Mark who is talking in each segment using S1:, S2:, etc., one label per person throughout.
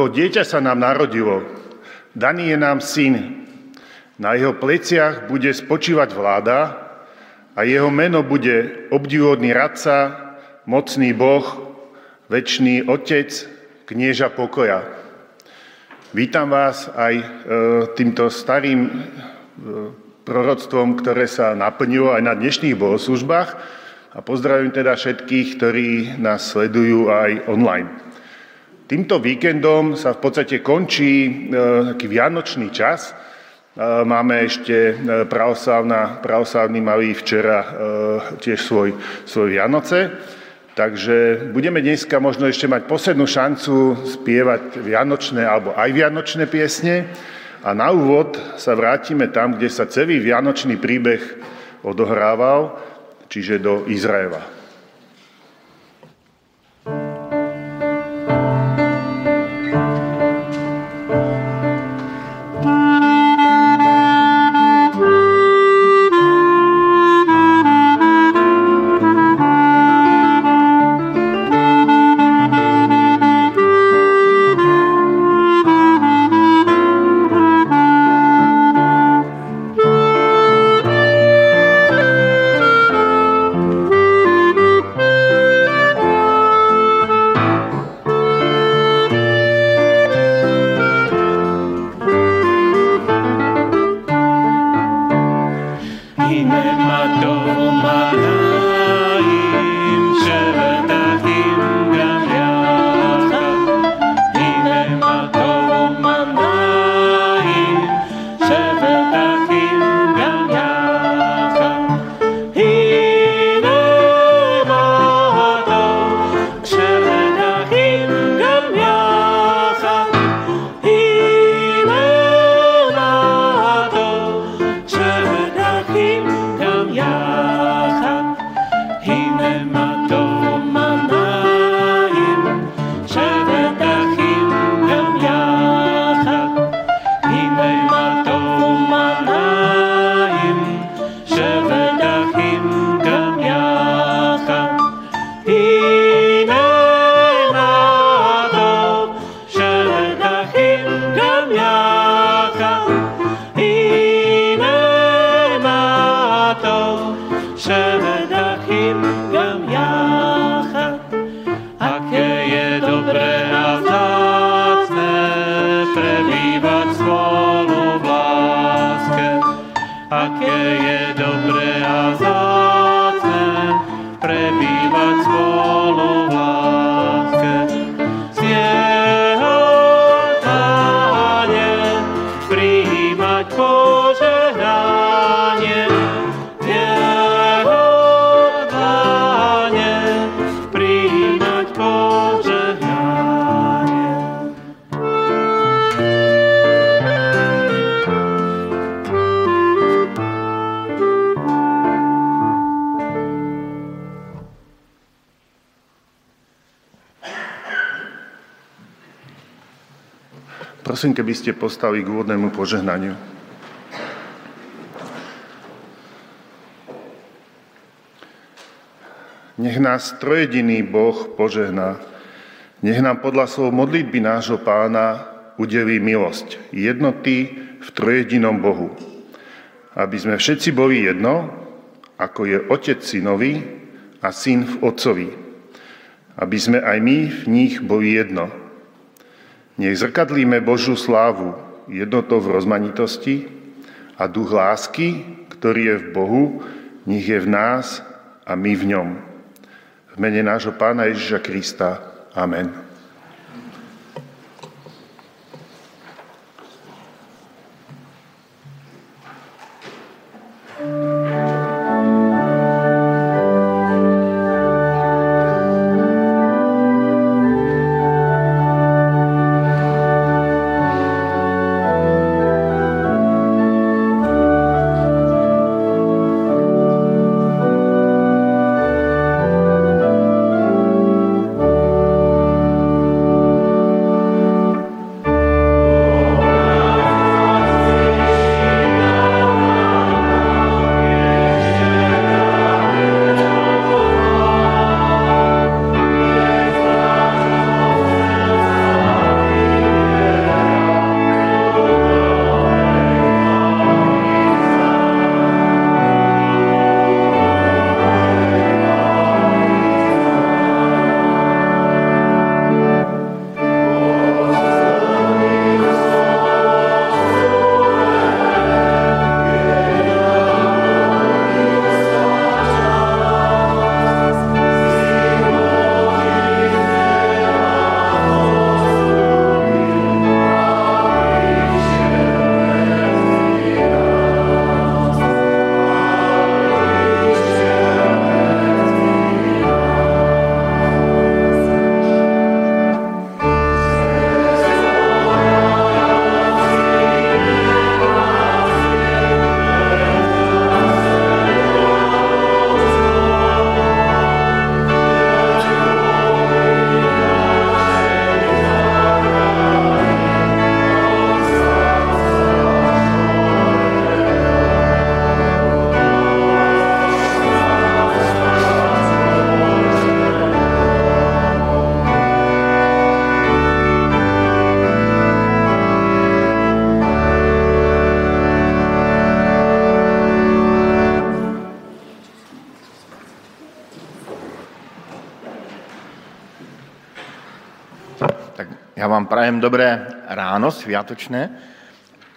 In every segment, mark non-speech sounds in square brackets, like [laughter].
S1: Lebo dieťa sa nám narodilo, daný je nám syn. Na jeho pleciach bude spočívať vláda a jeho meno bude obdivodný radca, mocný Boh, večný Otec, knieža pokoja. Vítam vás aj e, týmto starým e, proroctvom, ktoré sa naplnilo aj na dnešných bohoslužbách a pozdravujem teda všetkých, ktorí nás sledujú aj online. Týmto víkendom sa v podstate končí e, taký vianočný čas. E, máme ešte e, pravoslavný malý včera tiež svoj, svoj Vianoce. Takže budeme dneska možno ešte mať poslednú šancu spievať vianočné alebo aj vianočné piesne. A na úvod sa vrátime tam, kde sa celý vianočný príbeh odohrával, čiže do Izraela. Prosím, keby ste postali k úvodnému požehnaniu. Nech nás trojediný Boh požehná. Nech nám podľa slov modlitby nášho pána udelí milosť, jednoty v trojedinom Bohu. Aby sme všetci boli jedno, ako je Otec synovi a syn v Otcovi. Aby sme aj my v nich boli jedno, nech zrkadlíme Božú slávu jednotou v rozmanitosti a duch lásky, ktorý je v Bohu, nech je v nás a my v ňom. V mene nášho Pána Ježiša Krista. Amen.
S2: Vám prajem dobré ráno, sviatočné.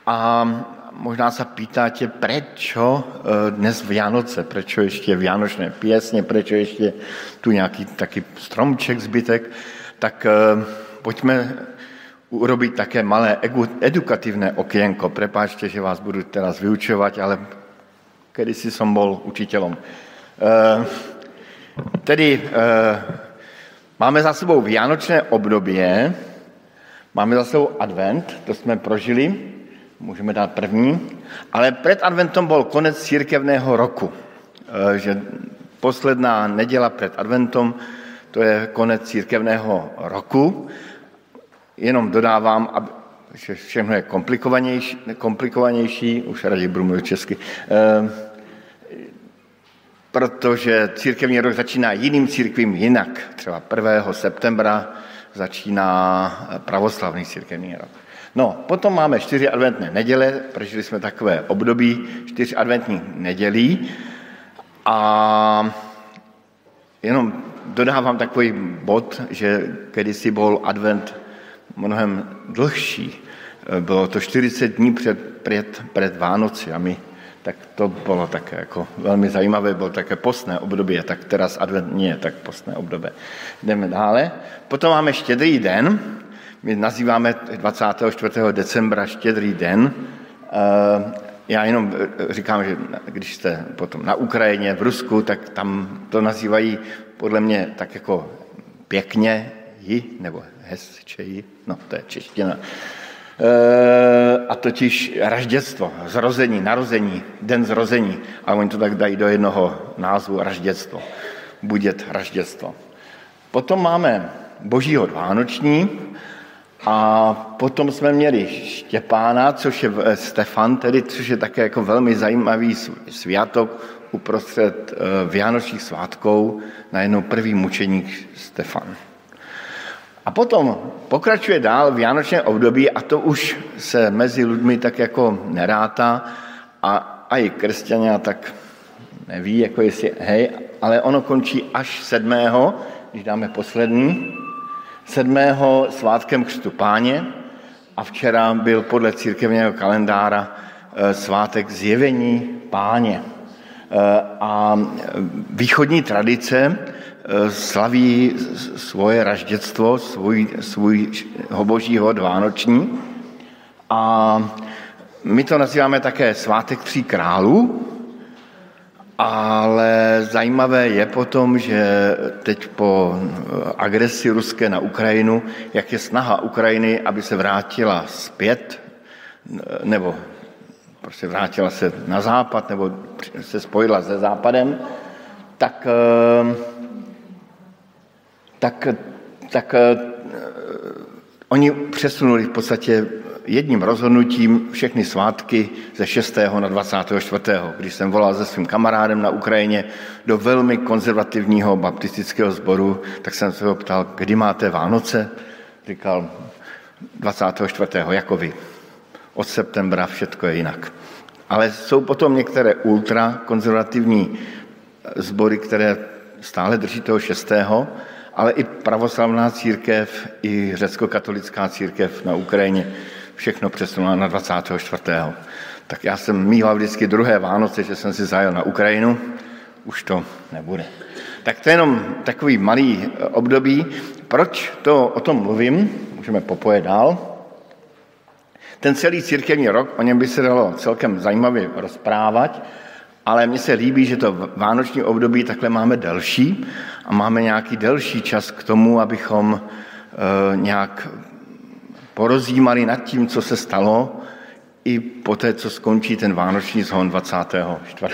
S2: A možná se pýtáte, prečo eh, dnes Vianoce, prečo ještě Vianočné pěsně, prečo ještě tu nějaký taky stromček zbytek, tak eh, pojďme urobit také malé edukativné okienko. Prepáčte, že vás budu teraz vyučovat, ale kedysi jsem byl učitelem. Eh, tedy máme za sebou Vianočné období, máme za sebou advent, to jsme prožili, můžeme dát první, ale před adventem byl konec církevného roku, e, že posledná neděla před adventem, to je konec církevného roku. Jenom dodávám, aby, že všechno je komplikovanější, komplikovanější už raději budu mluvit česky, e, protože církevní rok začíná jiným církvím jinak. Třeba 1. septembra začíná pravoslavný církevní rok. No, potom máme čtyři adventné neděle, prožili jsme takové období čtyř adventních nedělí a jenom dodávám takový bod, že kdysi byl advent mnohem dlhší. Bylo to 40 dní před, před, před Vánocemi, tak to bylo také jako velmi zajímavé, bylo také postné období, tak teraz advent nie je tak postné období. Jdeme dále. Potom máme štědrý den, my nazýváme 24. decembra štědrý den. Eh, já jenom eh, říkám, že když jste potom na Ukrajině, v Rusku, tak tam to nazývají podle mě tak jako pěkně ji, nebo hezčeji, no to je čeština. Eh, a totiž ražděctvo, zrození, narození, den zrození. A oni to tak dají do jednoho názvu ražděctvo. Budět ražděctvo. Potom máme božího vánoční, a potom jsme měli Štěpána, což je eh, Stefan, tedy, což je také jako velmi zajímavý svátok uprostřed eh, Vianočních svátků, najednou první mučeník Stefan. A potom pokračuje dál Vianočné období a to už se mezi lidmi tak jako neráta a, a i křesťané tak neví, jako jestli, hej, ale ono končí až sedmého, když dáme poslední, sedmého svátkem křtu páně a včera byl podle církevního kalendára eh, svátek zjevení páně. Eh, a východní tradice eh, slaví svoje ražděctvo, svůj, svůj božího dvánoční. A my to nazýváme také svátek tří králů, ale zajímavé je potom, že teď po agresi ruské na Ukrajinu, jak je snaha Ukrajiny, aby se vrátila zpět, nebo prostě vrátila se na západ, nebo se spojila se západem, tak, tak, tak oni přesunuli v podstatě jedním rozhodnutím všechny svátky ze 6. na 24. Když jsem volal se svým kamarádem na Ukrajině do velmi konzervativního baptistického sboru, tak jsem se ho ptal, kdy máte Vánoce? Říkal 24. jako vy. Od septembra všechno je jinak. Ale jsou potom některé ultrakonzervativní sbory, které stále drží toho 6 ale i pravoslavná církev, i řecko-katolická církev na Ukrajině všechno přesunula na 24. Tak já jsem mýval vždycky druhé Vánoce, že jsem si zajel na Ukrajinu, už to nebude. Tak to je jenom takový malý eh, období. Proč to o tom mluvím? Můžeme popojet dál. Ten celý církevní rok, o něm by se dalo celkem zajímavě rozprávat, ale mně se líbí, že to vánoční období takhle máme delší a máme nějaký delší čas k tomu, abychom e, nějak porozjímali nad tím, co se stalo, i po té, co skončí ten vánoční zhon 24.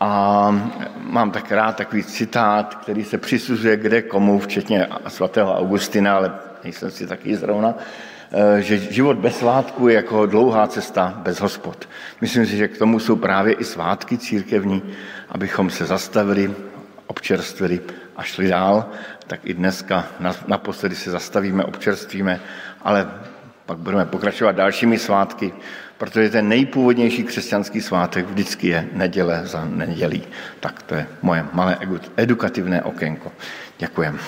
S2: A mám tak rád takový citát, který se přisuzuje kde komu, včetně svatého Augustina, ale nejsem si taky zrovna, eh, že život bez svátku je jako dlouhá cesta bez hospod. Myslím si, že k tomu jsou právě i svátky církevní, abychom se zastavili, občerstvili a šli dál, tak i dneska naposledy se zastavíme, občerstvíme ale pak budeme pokračovat dalšími svátky, protože ten nejpůvodnější křesťanský svátek vždycky je neděle za nedělí. Tak to je moje malé edukativné okénko. Děkujem.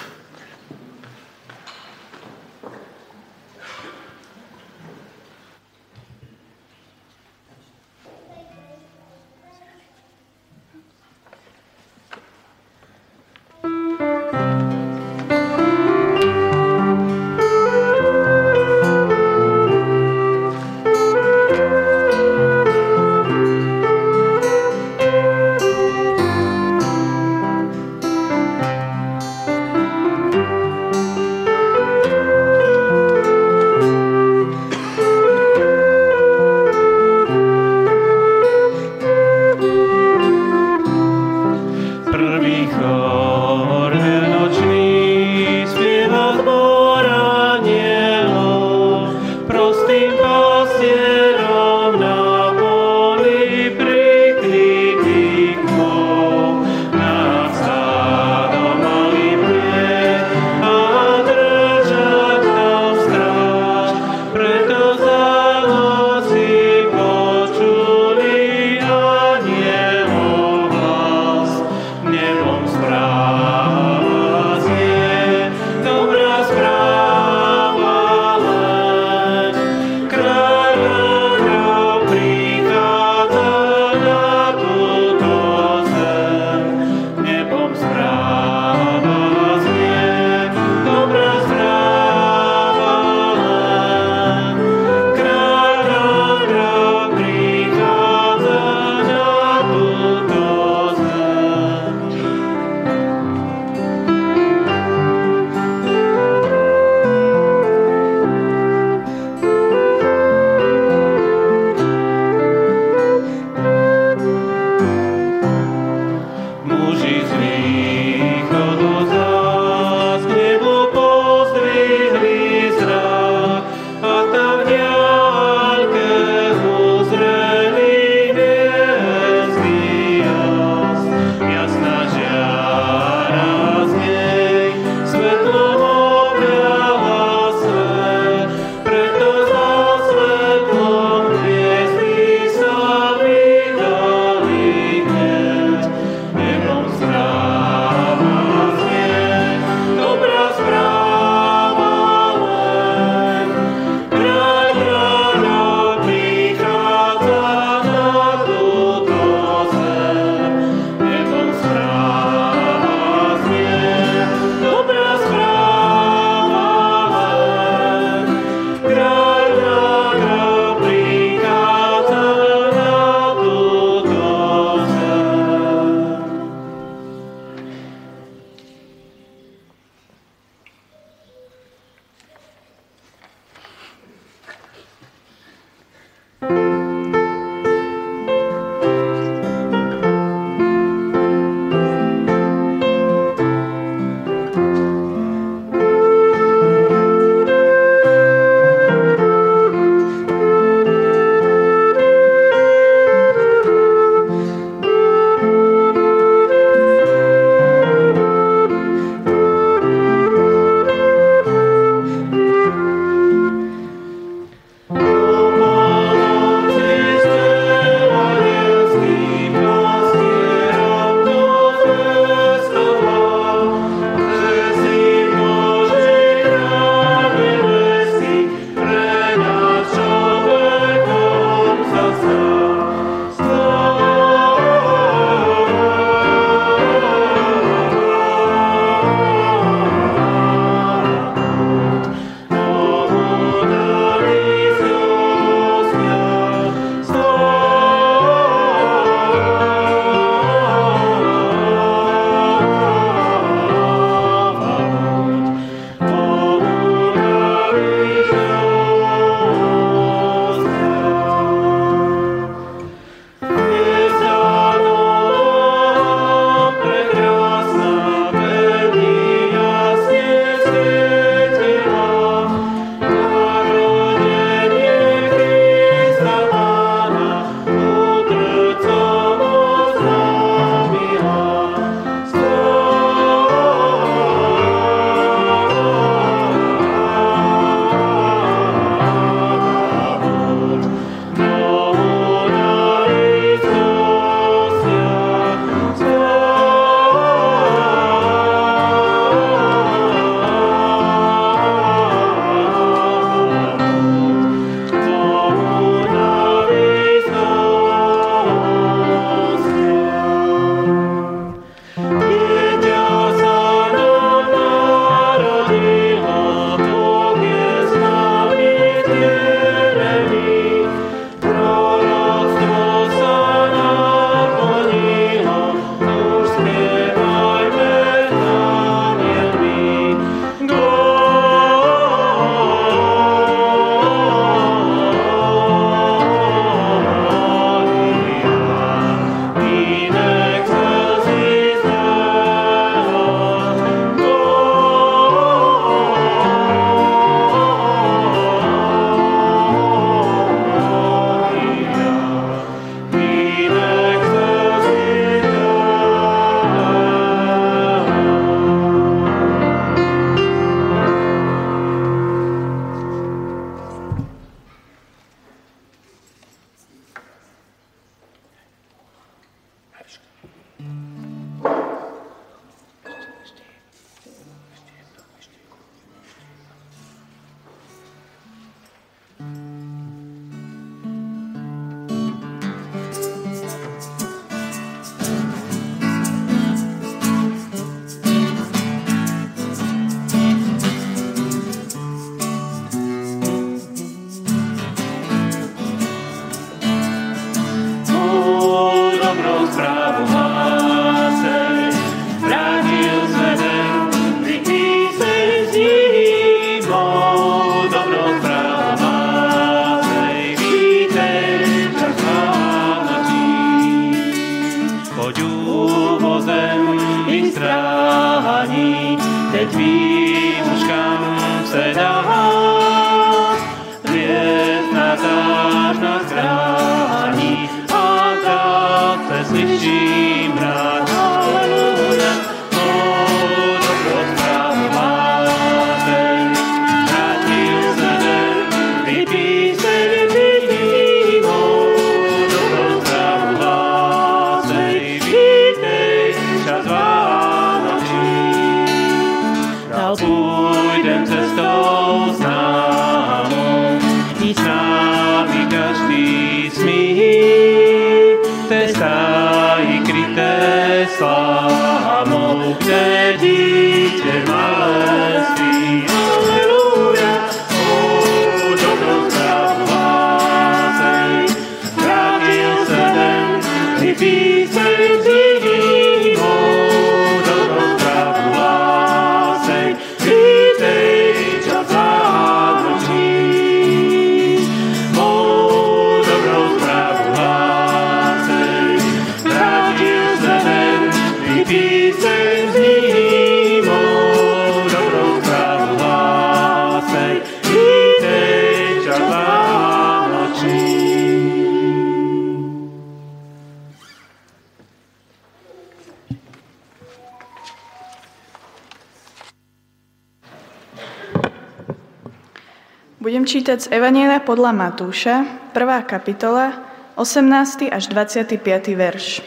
S3: Čítať z Evanielia podľa Matúša, 1. kapitola, 18. až 25. verš.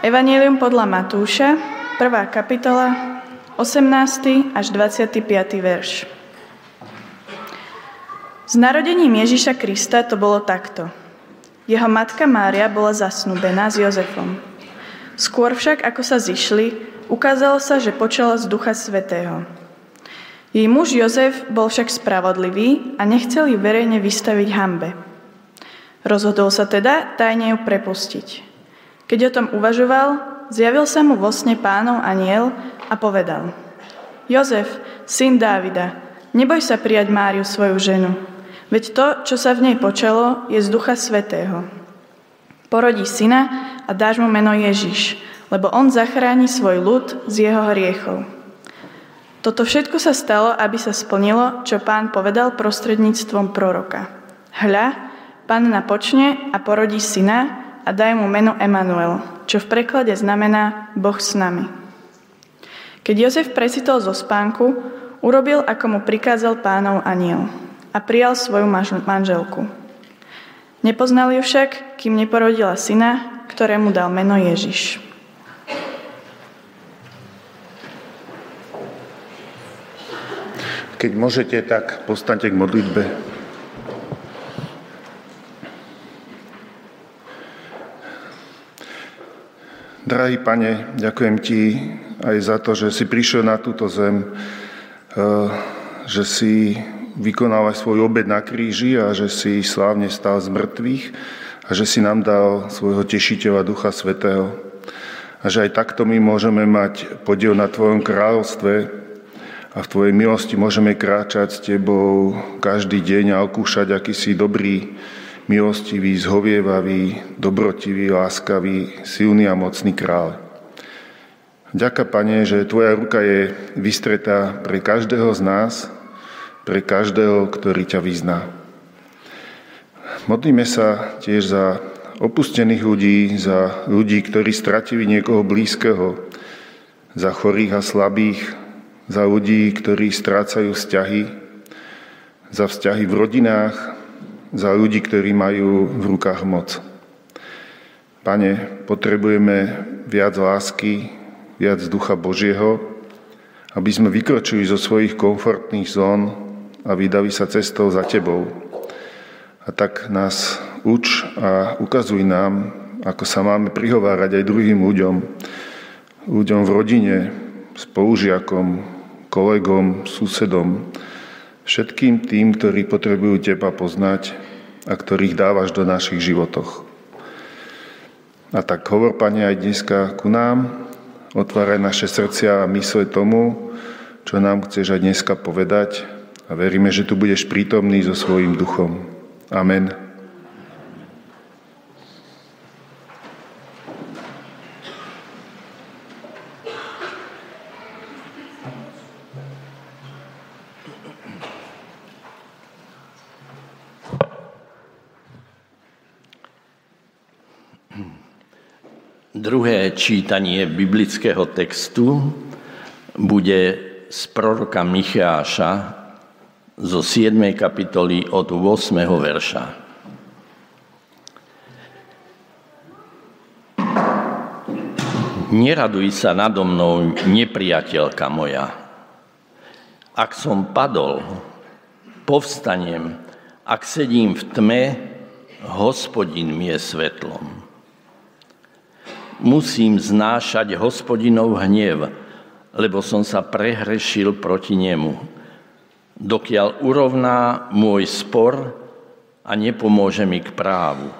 S3: Evangelium podľa Matúša, 1. kapitola, 18. až 25. verš. S narodením Ježiša Krista to bolo takto. Jeho matka Mária bola zasnúbená s Jozefom. Skôr však, ako sa zišli, ukázalo sa, že počala z Ducha Svetého. Jej muž Jozef bol však spravodlivý a nechcel ju verejne vystaviť hambe. Rozhodol sa teda tajne ju prepustiť. Keď o tom uvažoval, zjavil sa mu vo sne pánov aniel a povedal Jozef, syn Dávida, neboj sa prijať Máriu svoju ženu, veď to, čo sa v nej počalo, je z Ducha Svetého. Porodí syna a dáš mu meno Ježiš, lebo on zachráni svoj ľud z jeho hriechov. Toto všetko sa stalo, aby sa splnilo, čo pán povedal prostredníctvom proroka. Hľa, panna počne a porodí syna a daj mu meno Emanuel, čo v preklade znamená Boh s nami. Keď Jozef presitol zo spánku, urobil, ako mu prikázal pánov aniel a prijal svoju manželku. Nepoznal ju však, kým neporodila syna, ktorému dal meno Ježiš.
S4: Keď môžete, tak postaňte k modlitbe. Drahý pane, ďakujem ti aj za to, že si prišiel na túto zem, eh, že si vykonal aj svoj obed na kríži a že si slávne stál z mŕtvych a že si nám dal svojho tešiteľa Ducha Svetého. A že aj takto my môžeme mať podiel na Tvojom kráľovstve, a v Tvojej milosti môžeme kráčať s Tebou každý deň a okúšať, aký si dobrý, milostivý, zhovievavý, dobrotivý, láskavý, silný a mocný kráľ. Ďaká, Pane, že Tvoja ruka je vystretá pre každého z nás, pre každého, ktorý ťa vyzná. Modlíme sa tiež za opustených ľudí, za ľudí, ktorí stratili niekoho blízkeho, za chorých a slabých, za ľudí, ktorí strácajú vzťahy, za vzťahy v rodinách, za ľudí, ktorí majú v rukách moc. Pane, potrebujeme viac lásky, viac ducha Božieho, aby sme vykročili zo svojich komfortných zón a vydali sa cestou za Tebou. A tak nás uč a ukazuj nám, ako sa máme prihovárať aj druhým ľuďom, ľuďom v rodine, spolužiakom, kolegom, susedom, všetkým tým, ktorí potrebujú Teba poznať a ktorých dávaš do našich životoch. A tak hovor, Pane, aj dneska ku nám, otváraj naše srdcia a mysle tomu, čo nám chceš aj dneska povedať a veríme, že tu budeš prítomný so svojím duchom. Amen.
S5: Druhé čítanie biblického textu bude z proroka Micháša zo 7. kapitoly od 8. verša. Neraduj sa nado mnou, nepriateľka moja. Ak som padol, povstanem, ak sedím v tme, hospodin mi je svetlom musím znášať hospodinov hnev, lebo som sa prehrešil proti nemu. Dokiaľ urovná môj spor a nepomôže mi k právu.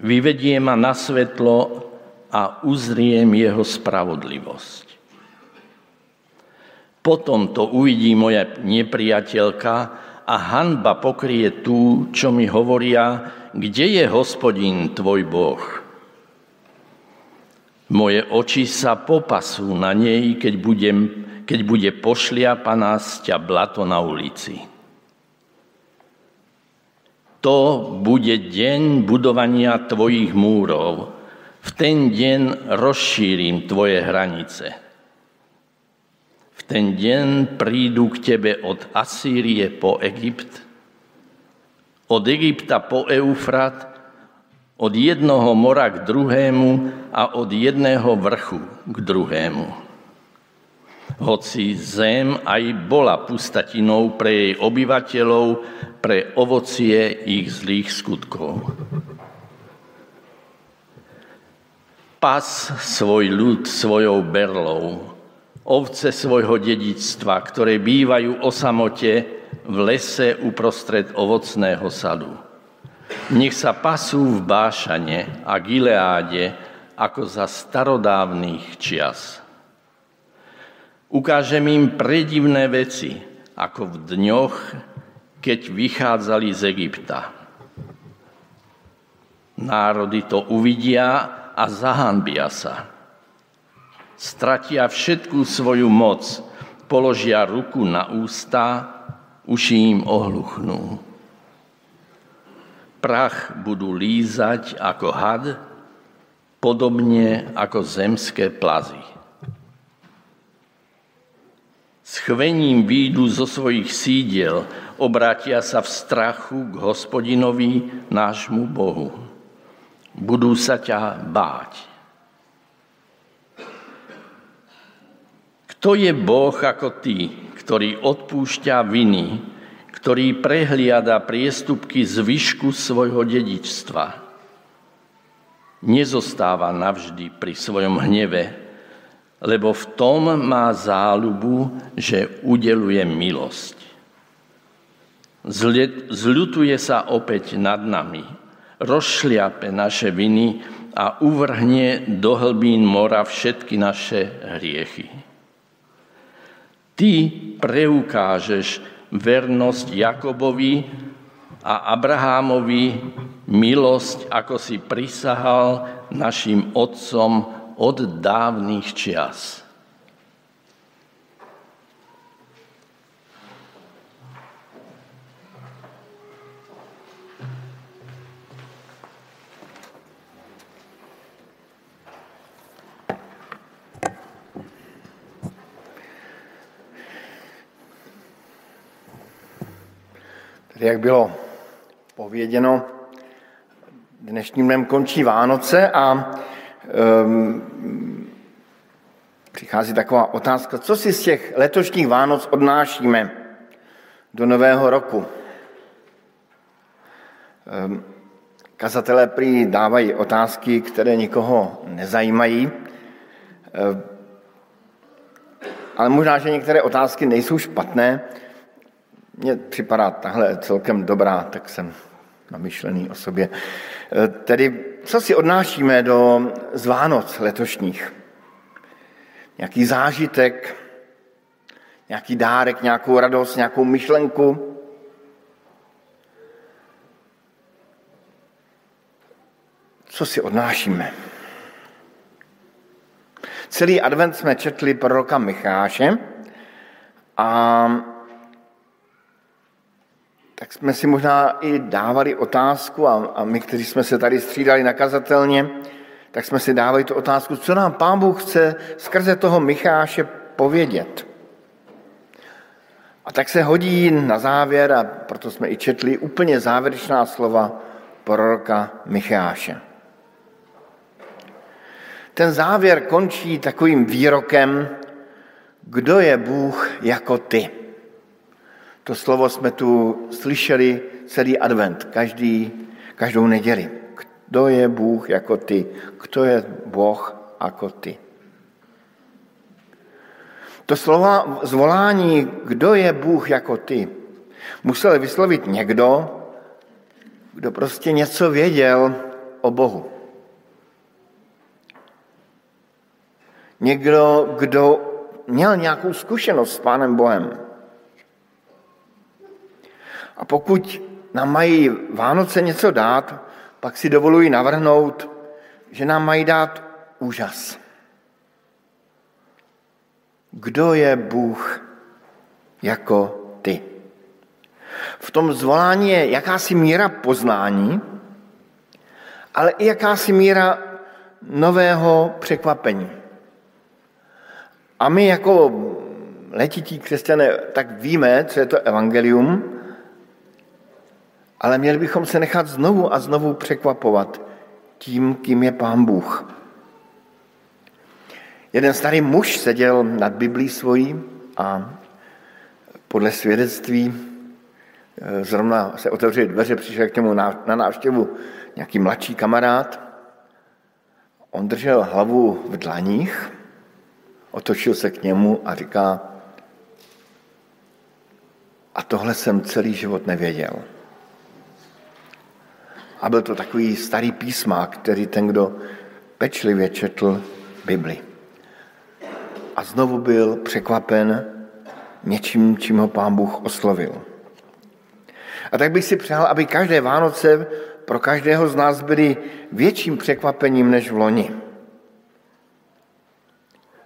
S5: Vyvedie ma na svetlo a uzriem jeho spravodlivosť. Potom to uvidí moja nepriateľka a hanba pokrie tú, čo mi hovoria, kde je hospodin tvoj Boh. Moje oči sa popasú na nej, keď, budem, keď bude pošliapaná z ťa blato na ulici. To bude deň budovania tvojich múrov. V ten deň rozšírim tvoje hranice. V ten deň prídu k tebe od Asýrie po Egypt, od Egypta po Eufrat od jednoho mora k druhému a od jedného vrchu k druhému. Hoci zem aj bola pustatinou pre jej obyvateľov, pre ovocie ich zlých skutkov. Pas svoj ľud svojou berlou, ovce svojho dedičstva, ktoré bývajú o samote v lese uprostred ovocného sadu nech sa pasú v Bášane a Gileáde ako za starodávnych čias. Ukážem im predivné veci, ako v dňoch, keď vychádzali z Egypta. Národy to uvidia a zahanbia sa. Stratia všetkú svoju moc, položia ruku na ústa, uši im ohluchnú prach budú lízať ako had, podobne ako zemské plazy. S chvením výjdu zo svojich sídiel, obrátia sa v strachu k hospodinovi, nášmu Bohu. Budú sa ťa báť. Kto je Boh ako ty, ktorý odpúšťa viny, ktorý prehliada priestupky zvyšku svojho dedičstva. Nezostáva navždy pri svojom hneve, lebo v tom má záľubu, že udeluje milosť. Zľutuje sa opäť nad nami, rozšliape naše viny a uvrhne do hlbín mora všetky naše hriechy. Ty preukážeš vernosť Jakobovi a Abrahámovi milosť, ako si prisahal našim otcom od dávnych čias.
S2: Jak bylo pověděno, dnešním dnem končí Vánoce a um, přichází taková otázka, co si z těch letošních Vánoc odnášíme do nového roku. Um, kazatelé prý dávají otázky, které nikoho nezajímají, um, ale možná, že některé otázky nejsou špatné, mně připadá tahle celkem dobrá, tak jsem namyšlený o sobě. E, tedy, co si odnášíme do z Vánoc letošních? Nějaký zážitek, nějaký dárek, nějakou radost, nějakou myšlenku? Co si odnášíme? Celý advent jsme četli proroka Micháše a tak jsme si možná i dávali otázku, a, a my, kteří jsme se tady střídali nakazatelně, tak jsme si dávali tu otázku, co nám Pán Bůh chce skrze toho Micháše povědět. A tak se hodí na závěr, a proto jsme i četli úplně závěrečná slova proroka Micháše. Ten závěr končí takovým výrokem, kdo je Bůh jako ty. To slovo jsme tu slyšeli celý advent, každý, každou neděli. Kdo je Bůh jako ty? Kdo je Boh jako ty? To slova zvolání, kdo je Bůh jako ty, musel vyslovit někdo, kdo prostě něco věděl o Bohu. Někdo, kdo měl nějakou zkušenost s Pánem Bohem. A pokud nám mají Vánoce něco dát, pak si dovoluji navrhnout, že nám mají dát úžas. Kdo je Bůh jako ty? V tom zvolání je jakási míra poznání, ale i jakási míra nového překvapení. A my jako letití křesťané tak víme, co je to evangelium, ale měli bychom se nechat znovu a znovu překvapovat tím, kým je Pán Bůh. Jeden starý muž seděl nad Biblí svojí a podle svědectví eh, zrovna se otevřely dveře, přišel k němu na návštěvu nějaký mladší kamarád. On držel hlavu v dlaních, otočil se k němu a říká, a tohle jsem celý život nevěděl. A byl to takový starý písmák, který ten, kdo pečlivě četl Bibli. A znovu byl překvapen něčím, čím ho pán Bůh oslovil. A tak bych si přál, aby každé Vánoce pro každého z nás byly větším překvapením než v loni.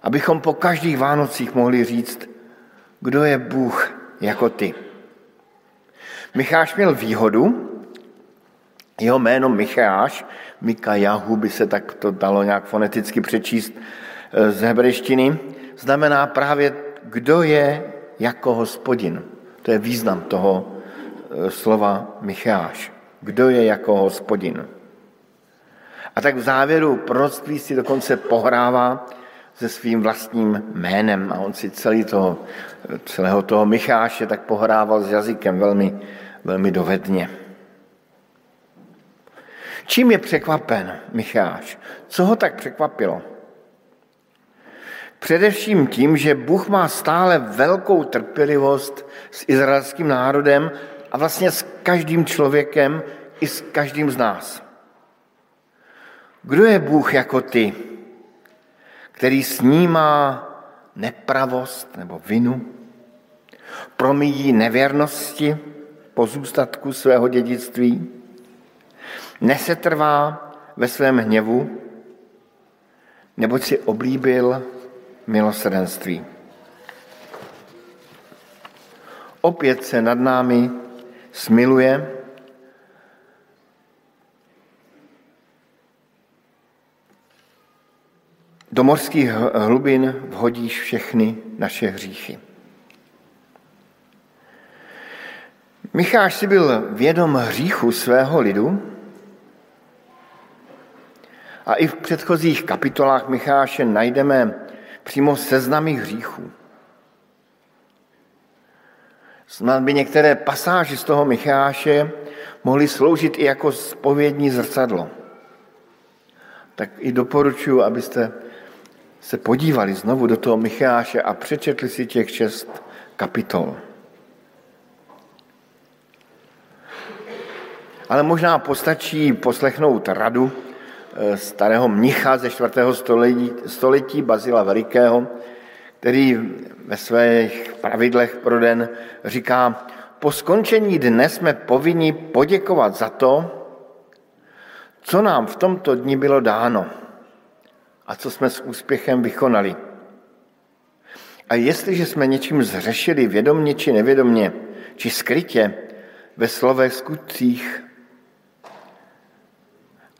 S2: Abychom po každých Vánocích mohli říct, kdo je Bůh jako ty. Micháš měl výhodu, jeho jméno Micháš, Mikajahu by se tak to dalo nějak foneticky přečíst eh, z hebrejštiny, znamená právě, kdo je jako hospodin. To je význam toho eh, slova Micháš. Kdo je jako hospodin. A tak v závěru proroctví si dokonce pohrává se svým vlastním jménem a on si celý toho, celého toho Micháše tak pohrával s jazykem velmi, velmi dovedně. Čím je překvapen Micháš? Co ho tak překvapilo? Především tím, že Bůh má stále velkou trpělivost s izraelským národem a vlastně s každým člověkem i s každým z nás. Kdo je Bůh jako ty, který snímá nepravost nebo vinu, promíjí nevěrnosti pozůstatku svého dědictví, nesetrvá ve svém hněvu, neboť si oblíbil milosrdenství. Opět se nad námi smiluje, do morských hlubin vhodíš všechny naše hříchy. Micháš si byl vědom hříchu svého lidu, a i v předchozích kapitolách Micháše najdeme přímo seznamy hříchů. Snad by některé pasáže z toho Micháše mohly sloužit i jako spovědní zrcadlo. Tak i doporučuji, abyste se podívali znovu do toho Micháše a přečetli si těch šest kapitol. Ale možná postačí poslechnout radu, starého mnicha ze 4. století, století Bazila Velikého, který ve svých pravidlech pro den říká, po skončení dne jsme povinni poděkovat za to, co nám v tomto dni bylo dáno a co jsme s úspěchem vykonali. A jestliže jsme něčím zřešili vědomně či nevědomně, či skrytě, ve slovech, skutcích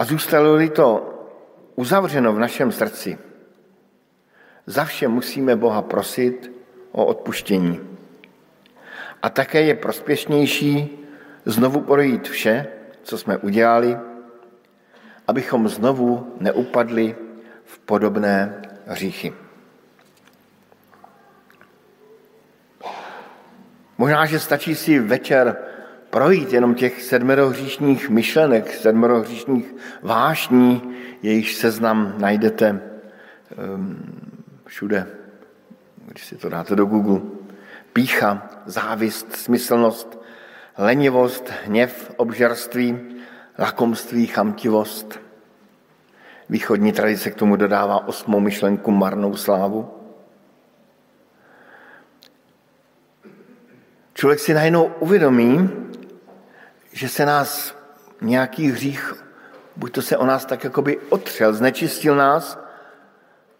S2: a zůstalo-li to uzavřeno v našem srdci, za vše musíme Boha prosit o odpuštění. A také je prospěšnější znovu projít vše, co jsme udělali, abychom znovu neupadli v podobné hříchy. Možná, že stačí si večer projít jenom těch sedmerohříšních myšlenek, sedmerohříšních vášní, jejich seznam najdete um, všude, když si to dáte do Google. Pícha, závist, smyslnost, lenivost, hněv, obžarství, lakomství, chamtivost. Východní tradice k tomu dodává osmou myšlenku marnou slávu. Člověk si najednou uvědomí, že se nás nějaký hřích, buď to se o nás tak jakoby otřel, znečistil nás,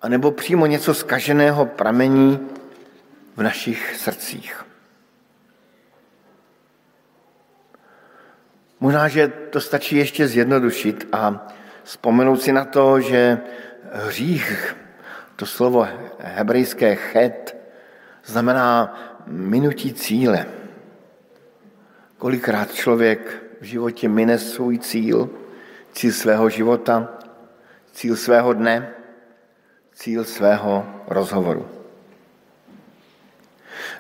S2: anebo přímo něco skaženého pramení v našich srdcích. Možná, že to stačí ještě zjednodušit a vzpomenout si na to, že hřích, to slovo hebrejské chet, znamená minutí cíle. Kolikrát člověk v životě mine svůj cíl, cíl svého života, cíl svého dne, cíl svého rozhovoru.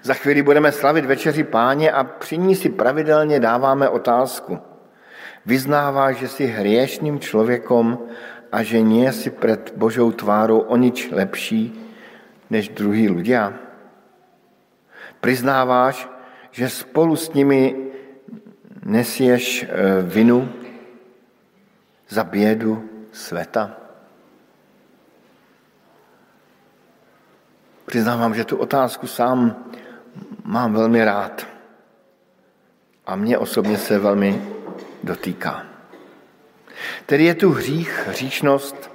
S2: Za chvíli budeme slavit večeři páně a při ní si pravidelně dáváme otázku. Vyznává, že si hriešním člověkom a že nie si před Božou tvárou o nič lepší než druhý ľudia? Priznáváš, že spolu s nimi nesieš eh, vinu za bědu světa? Přiznávám, že tu otázku sám mám velmi rád. A mě osobně se velmi dotýká. Tedy je tu hřích, hříšnost,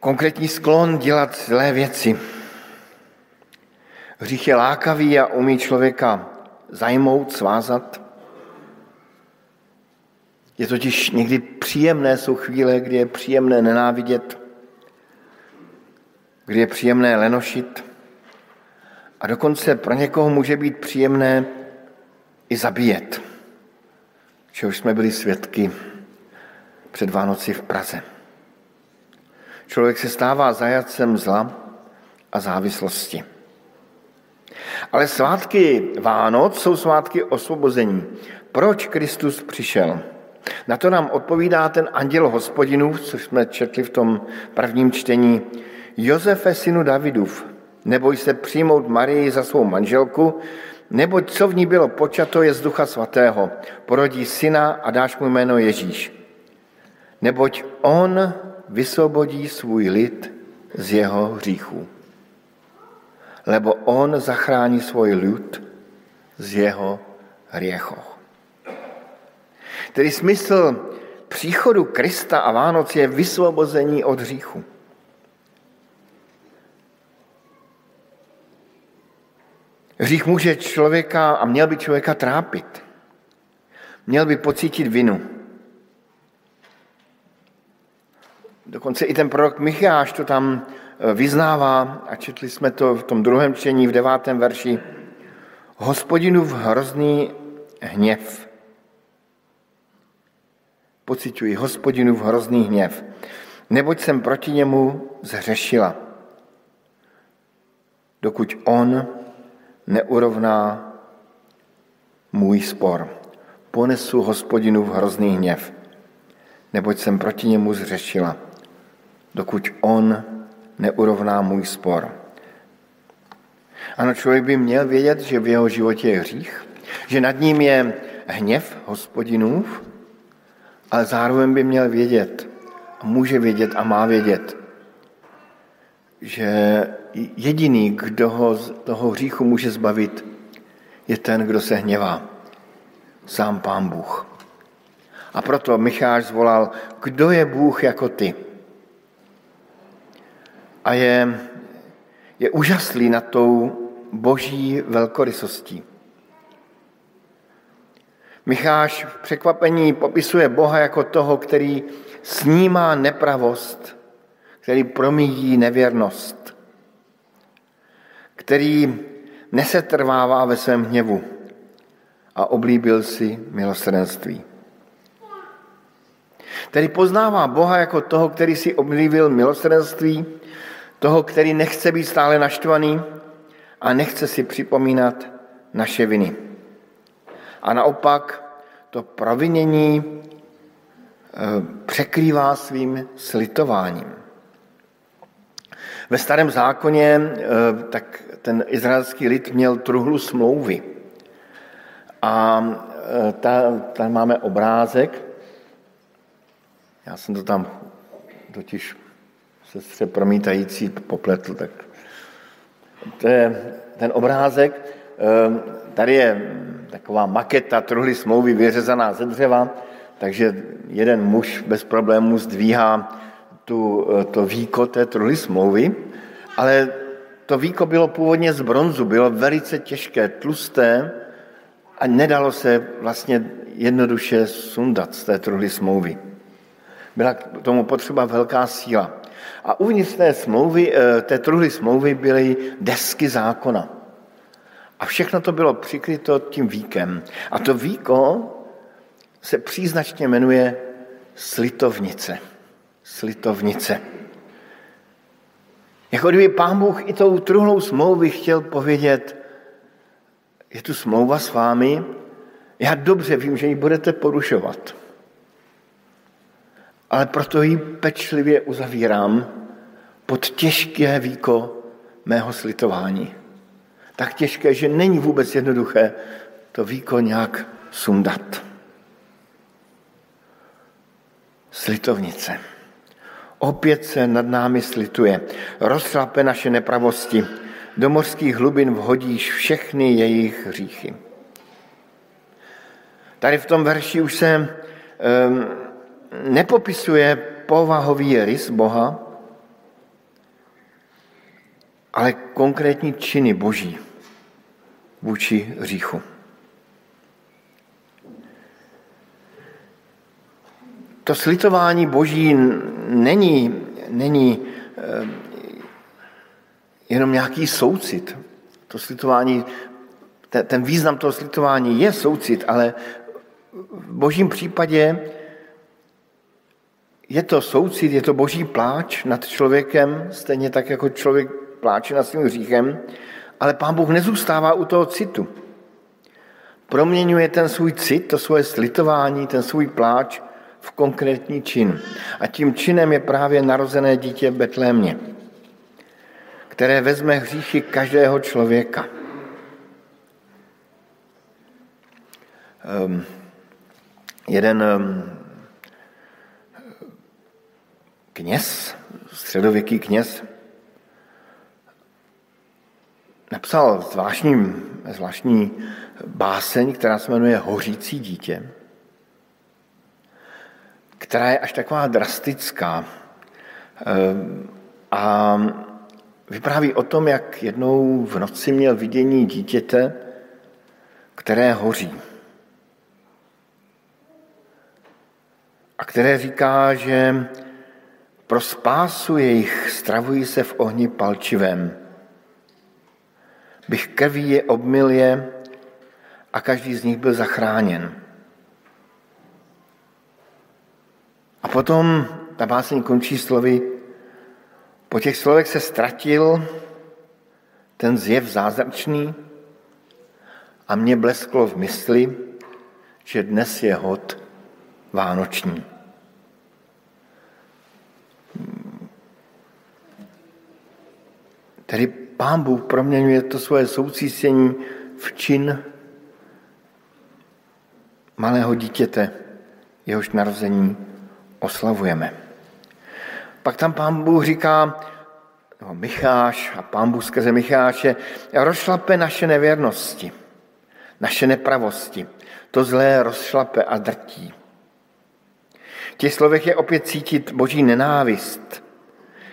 S2: konkrétní sklon dělat zlé věci. Hřích je lákavý a umí člověka zajmout, svázat. Je totiž někdy příjemné, jsou chvíle, kdy je příjemné nenávidět, kdy je příjemné lenošit a dokonce pro někoho může být příjemné i zabíjet, čehož jsme byli svědky před Vánoci v Praze. Člověk se stává zajacem zla a závislosti. Ale svátky Vánoc jsou svátky osvobození. Proč Kristus přišel? Na to nám odpovídá ten anděl hospodinův, což jsme četli v tom prvním čtení. Josefe, synu Davidův, neboj se přijmout Marii za svou manželku, neboť co v ní bylo počato je z ducha svatého. Porodí syna a dáš mu jméno Ježíš. Neboť on vysvobodí svůj lid z jeho hříchů. Lebo on zachrání svůj lid z jeho hriechů. Tedy smysl příchodu Krista a Vánoc je vysvobození od hříchu. Hřích může člověka a měl by člověka trápit. Měl by pocítit vinu. Dokonce i ten prorok Micháš to tam vyznává a četli jsme to v tom druhém čtení v devátém verši. Hospodinův hrozný hněv. Pocituji hospodinův hrozný hněv, neboť jsem proti němu zhřešila. Dokud on neurovná můj spor. Ponesu hospodinu v hrozný hněv, neboť jsem proti němu zřešila, dokud on neurovná můj spor. Ano, člověk by měl vědět, že v jeho životě je hřích, že nad ním je hněv hospodinův, ale zároveň by měl vědět, a může vědět a má vědět, že jediný, kdo ho z toho hříchu může zbavit, je ten, kdo se hněvá. Sám Pán Bůh. A proto Micháš zvolal, kdo je Bůh jako ty? A je, je úžaslý nad tou boží velkorysostí. Micháš v překvapení popisuje Boha jako toho, který snímá nepravost, který promíjí nevěrnost, který nesetrvává ve svém hněvu a oblíbil si milosrdenství. Tedy poznává Boha jako toho, který si oblíbil milosrdenství, toho, který nechce být stále naštvaný a nechce si připomínat naše viny. A naopak to provinění eh, překrývá svým slitováním. Ve starém zákoně eh, tak ten izraelský lid měl truhlu smlouvy. A eh, tam máme obrázek. Já jsem to tam totiž sestře promítající popletl, tak to je ten obrázek. Tady je taková maketa truhly smlouvy vyřezaná ze dřeva, takže jeden muž bez problémů zdvíhá tu, to víko té truhly smlouvy, ale to víko bylo původně z bronzu, bylo velice těžké, tlusté a nedalo se vlastně jednoduše sundat z té truhly smlouvy. Byla k tomu potřeba velká síla. A uvnitř té, smlouvy, eh, té truhly smlouvy byly desky zákona. A všechno to bylo přikryto tím víkem. A to víko se příznačně jmenuje slitovnice. Slitovnice. Jako kdyby pán Bůh i tou truhlou smlouvy chtěl povědět, je tu smlouva s vámi, já dobře vím, že ji budete porušovat. Ale proto ji pečlivě uzavírám pod těžké víko mého slitování tak těžké, že není vůbec jednoduché to víko nějak sundat. Slitovnice. Opět se nad námi slituje. Rozšlape naše nepravosti. Do mořských hlubin vhodíš všechny jejich hříchy. Tady v tom verši už se um, nepopisuje povahový rys Boha, ale konkrétní činy Boží vůči hříchu. To slitování boží není, není eh, jenom nějaký soucit. To slitování, ten význam toho slitování je soucit, ale v božím případě je to soucit, je to boží pláč nad člověkem, stejně tak, jako člověk pláče nad svým hříchem, ale pán Bůh nezůstává u toho citu. Proměňuje ten svůj cit, to svoje slitování, ten svůj pláč v konkrétní čin. A tím činem je právě narozené dítě v Betlémě, které vezme hříchy každého člověka. Um, jeden um, kněz, středověký kněz, napsal zvláštní, zvláštní báseň, která se jmenuje Hořící dítě, která je až taková drastická eh, a vypráví o tom, jak jednou v noci měl vidění dítěte, které hoří. A které říká, že pro spásu jejich stravují se v ohni palčivém bych krví je obmil je a každý z nich byl zachráněn. A potom ta báseň končí slovy, po těch slovech se ztratil ten zjev zázračný a mě blesklo v mysli, že dnes je hod vánoční. Tedy pán Bůh proměňuje to svoje soucítění v čin malého dítěte, jehož narození oslavujeme. Pak tam pán Bůh říká, no, Micháš a pán Bůh skrze Micháše, rozšlape naše nevěrnosti, naše nepravosti. To zlé rozšlape a drtí. V těch slovech je opět cítit boží nenávist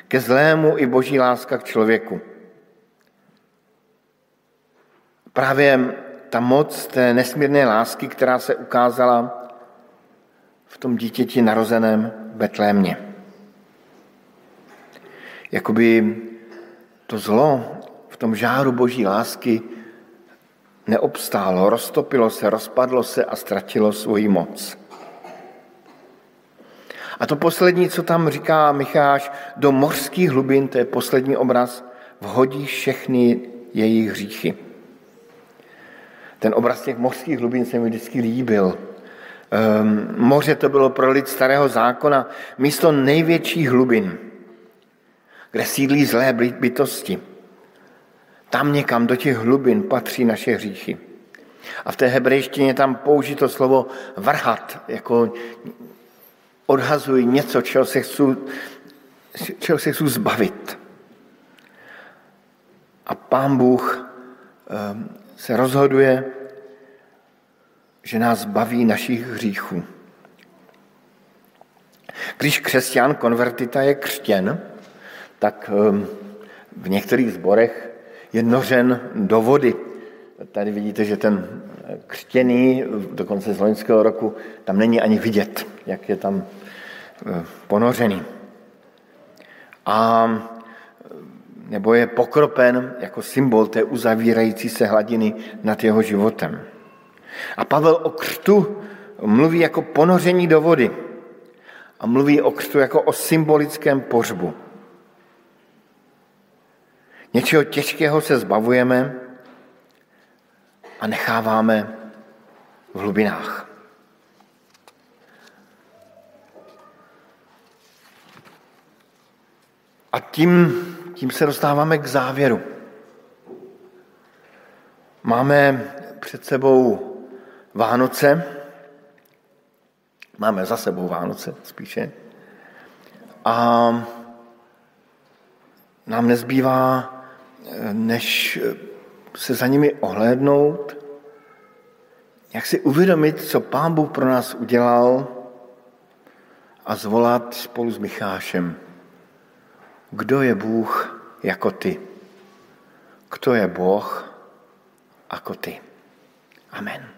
S2: ke zlému i boží láska k člověku. Právě ta moc té nesmírné lásky, která se ukázala v tom dítěti narozeném Betlémě. Jakoby to zlo v tom žáru boží lásky neobstálo, roztopilo se, rozpadlo se a ztratilo svoji moc. A to poslední, co tam říká Micháš, do mořských hlubin, to je poslední obraz, vhodí všechny jejich hříchy. Ten obraz těch mořských hlubin se mi vždycky líbil. Um, moře to bylo pro lid starého zákona místo největších hlubin, kde sídlí zlé bytosti. Tam někam do těch hlubin patří naše hříchy. A v té hebrejštině tam použito slovo vrhat, jako odhazuji něco, čeho se chci, čeho se chci zbavit. A pán Bůh ehm, se rozhoduje, že nás baví našich hříchů. Když křesťan konvertita je křtěn, tak ehm, v některých zborech je nořen do vody. Tady vidíte, že ten křtěný, dokonce z loňského roku, tam není ani vidět, jak je tam eh, ponořený. A nebo je pokropen jako symbol té uzavírající se hladiny nad jeho životem. A Pavel o křtu mluví jako ponoření do vody a mluví o křtu jako o symbolickém pořbu. Něčeho těžkého se zbavujeme a necháváme v hlubinách. A tím, tím se dostáváme k závěru. Máme před sebou Vánoce, máme za sebou Vánoce spíše, a nám nezbývá než se za nimi ohlédnout, jak si uvědomit, co Pán Bůh pro nás udělal a zvolat spolu s Michášem. Kdo je Bůh jako ty? Kdo je Boh jako ty? Amen.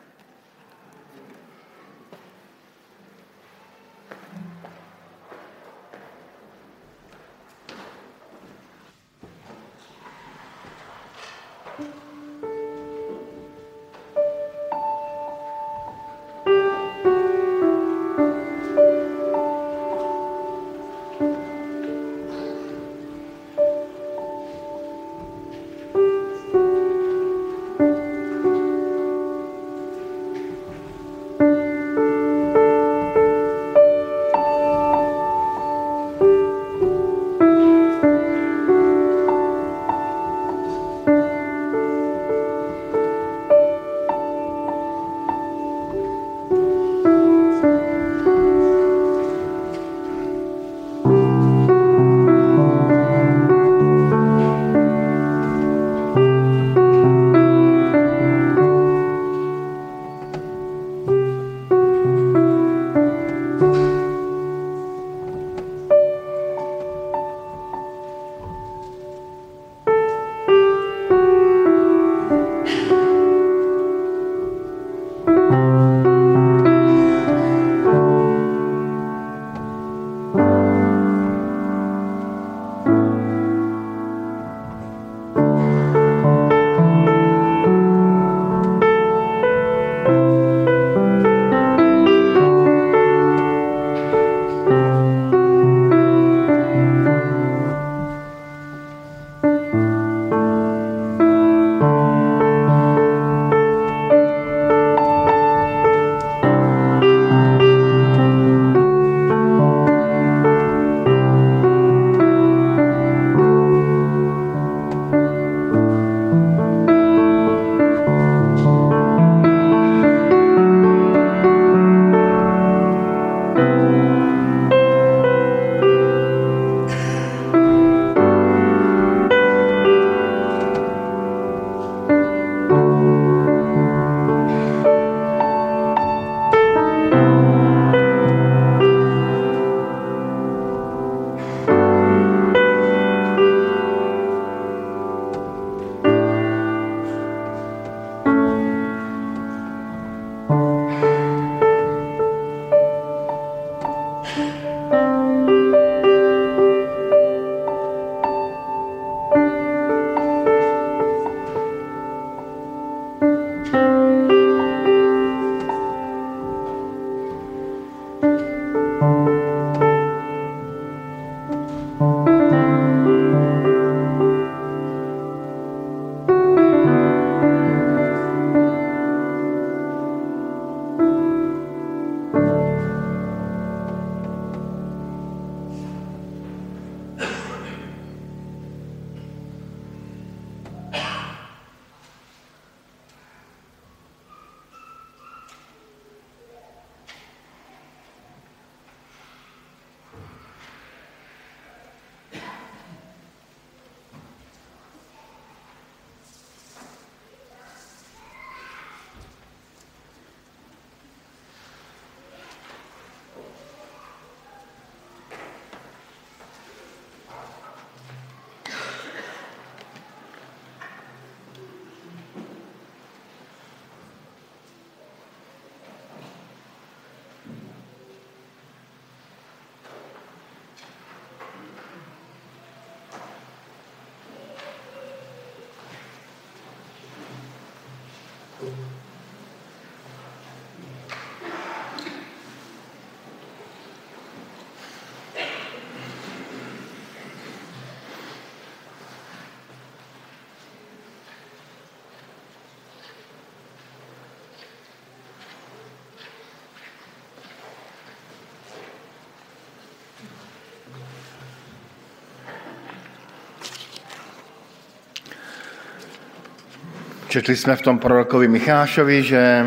S2: Četli jsme v tom prorokovi Michášovi, že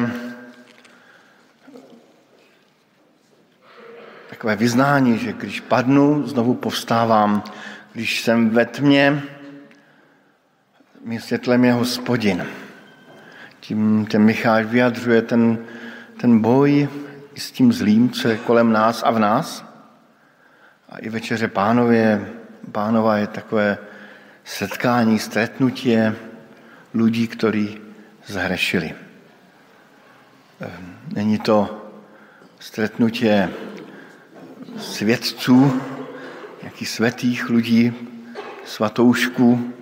S2: takové vyznání, že když padnu, znovu povstávám. Když jsem ve tmě, mým světlem je hospodin. Tím ten Micháš vyjadřuje ten, ten boj s tím zlým, co je kolem nás a v nás. A i večeře pánově, pánova je takové setkání, stretnutí lidí, kteří zhrešili. Není to stretnutí svědců, nějakých svatých lidí, svatoušků,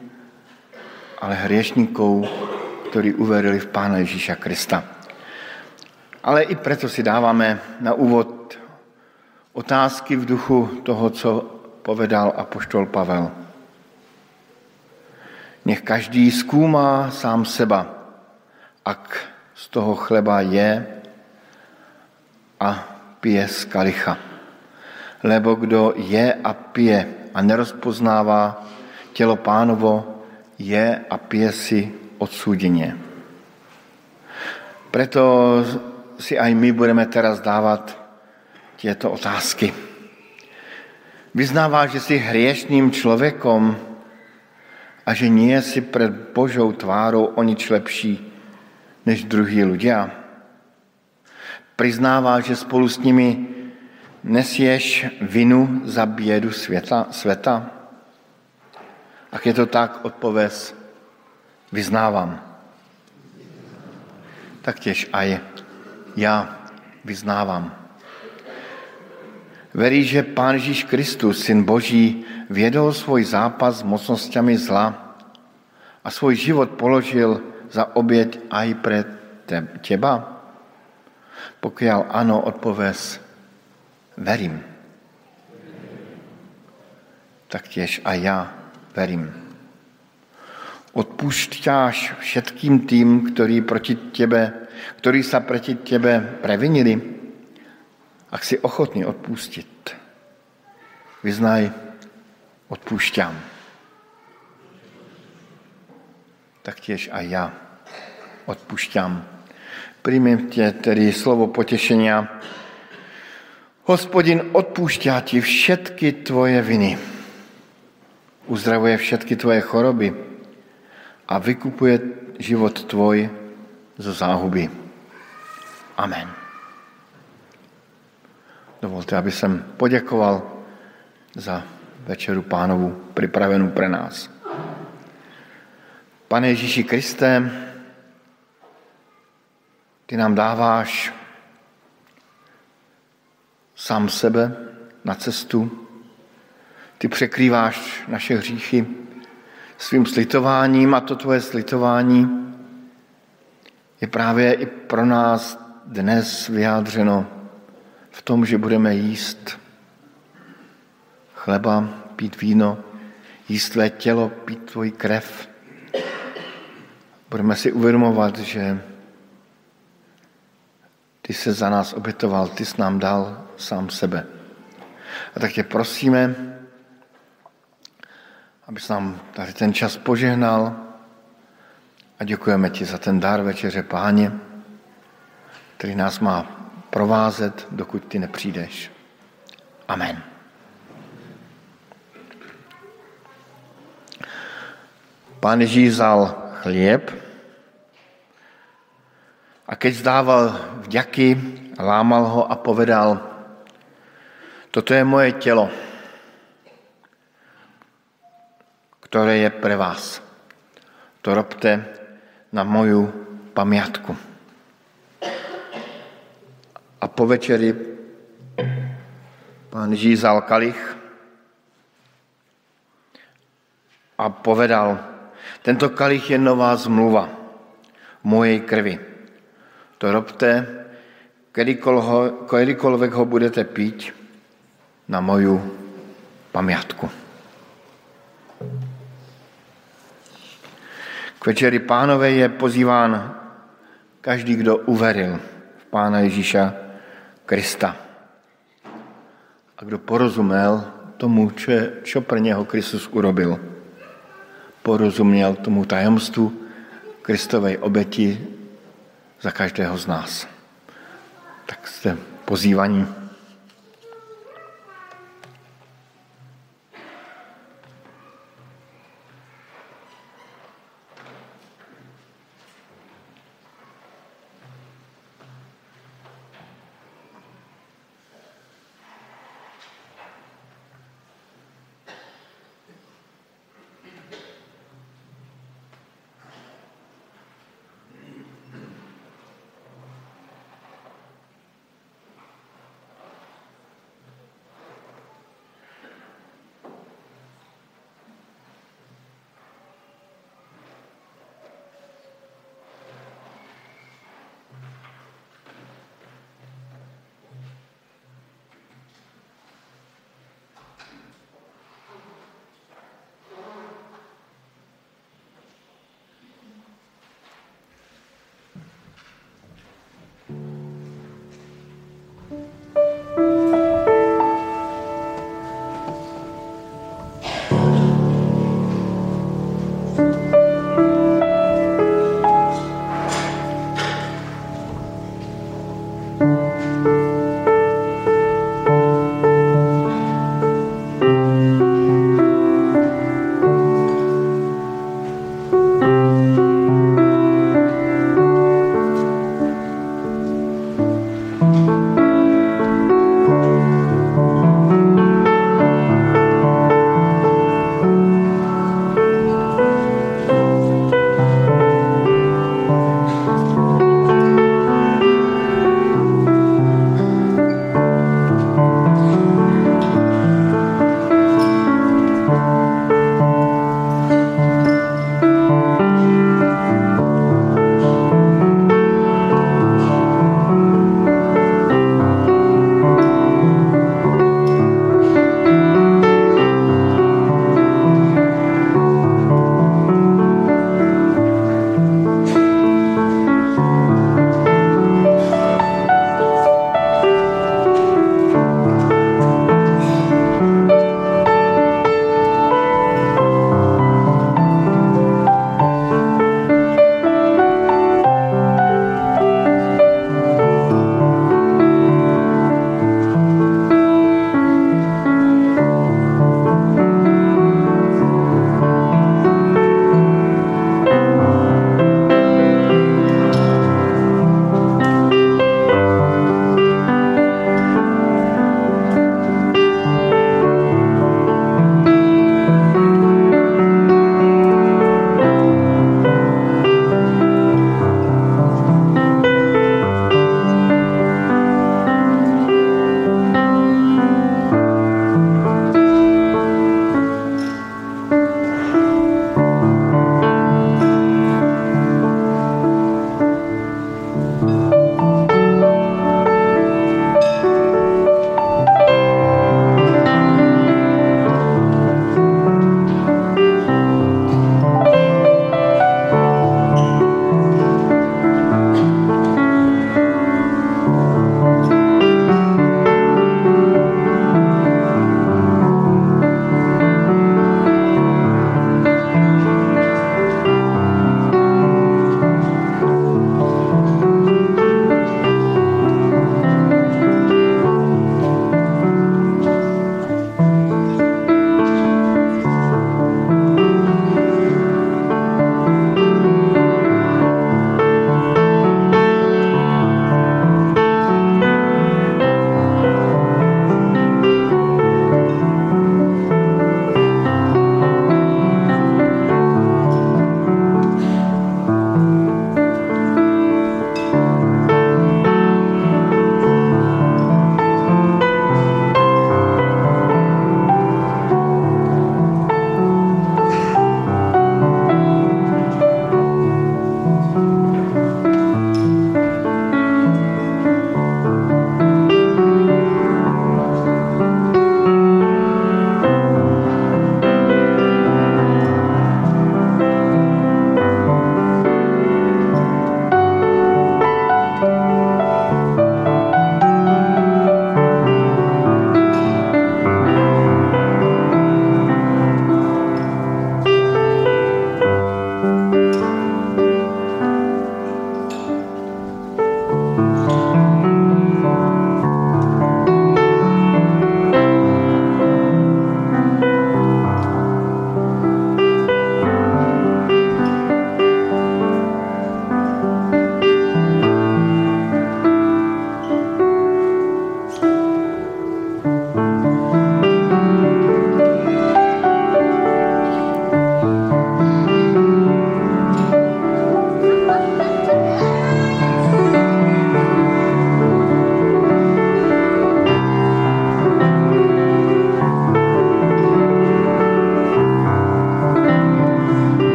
S2: ale hriešníků, kteří uverili v Pána Ježíša Krista. Ale i proto si dáváme na úvod otázky v duchu toho, co povedal apoštol Pavel. Nech každý zkoumá sám seba, ak z toho chleba je a pije z kalicha. Lebo kdo je a pije a nerozpoznává tělo pánovo, je a pije si odsúdeně. Preto si aj my budeme teraz dávat těto otázky. Vyznává, že jsi hriešným člověkom a že nie si před Božou tvárou o nič lepší než druhý ľudia. Priznává, že spolu s nimi nesieš vinu za bědu světa, světa? Ak je to tak, odpověz, vyznávám. Tak těž aj já vyznávám. Verí, že Pán Ježíš Kristus, Syn Boží, vědol svůj zápas s mocnostmi zla a svůj život položil za oběť aj pre teba? Pokud ano, odpověz, verím. Tak těž a já verím. Odpušťáš všetkým tým, ktorí proti tebe, ktorí sa proti tebe previnili, ak si ochotný odpustit. Vyznaj, odpúšťam. Tak těž a já odpušťám. Príjmem tě tedy slovo potěšenia. Hospodin odpúšťá ti všetky tvoje viny. Uzdravuje všetky tvoje choroby a vykupuje život tvoj zo záhuby. Amen. Dovolte, aby jsem poděkoval za večeru pánovu připravenou pre nás. Pane Ježíši Kriste, ty nám dáváš sám sebe na cestu, ty překrýváš naše hříchy svým slitováním a to tvoje slitování je právě i pro nás dnes vyjádřeno v tom, že budeme jíst chleba, pít víno, jíst tvé tělo, pít tvoji krev. Budeme si uvědomovat, že ty se za nás obětoval, ty jsi nám dal sám sebe. A tak tě prosíme, abys nám tady ten čas požehnal a děkujeme ti za ten dár večeře, páně, který nás má provázet, dokud ty nepřijdeš. Amen. Pán Ježíš vzal chlieb a keď zdával vďaky, lámal ho a povedal, toto je moje tělo, které je pre vás. To robte na moju pamiatku. A po večeri pán Ježíš vzal kalich a povedal, tento kalich je nová zmluva mojej krvi. To robte, kdykoliv ho budete pít na moju pamiatku. K večeri pánové je pozýván každý, kdo uveril v Pána Ježíša Krista. A kdo porozumel tomu, čo pro něho Kristus urobil. Porozuměl tomu tajemstvu Kristovej obeti za každého z nás. Tak jste pozývaní.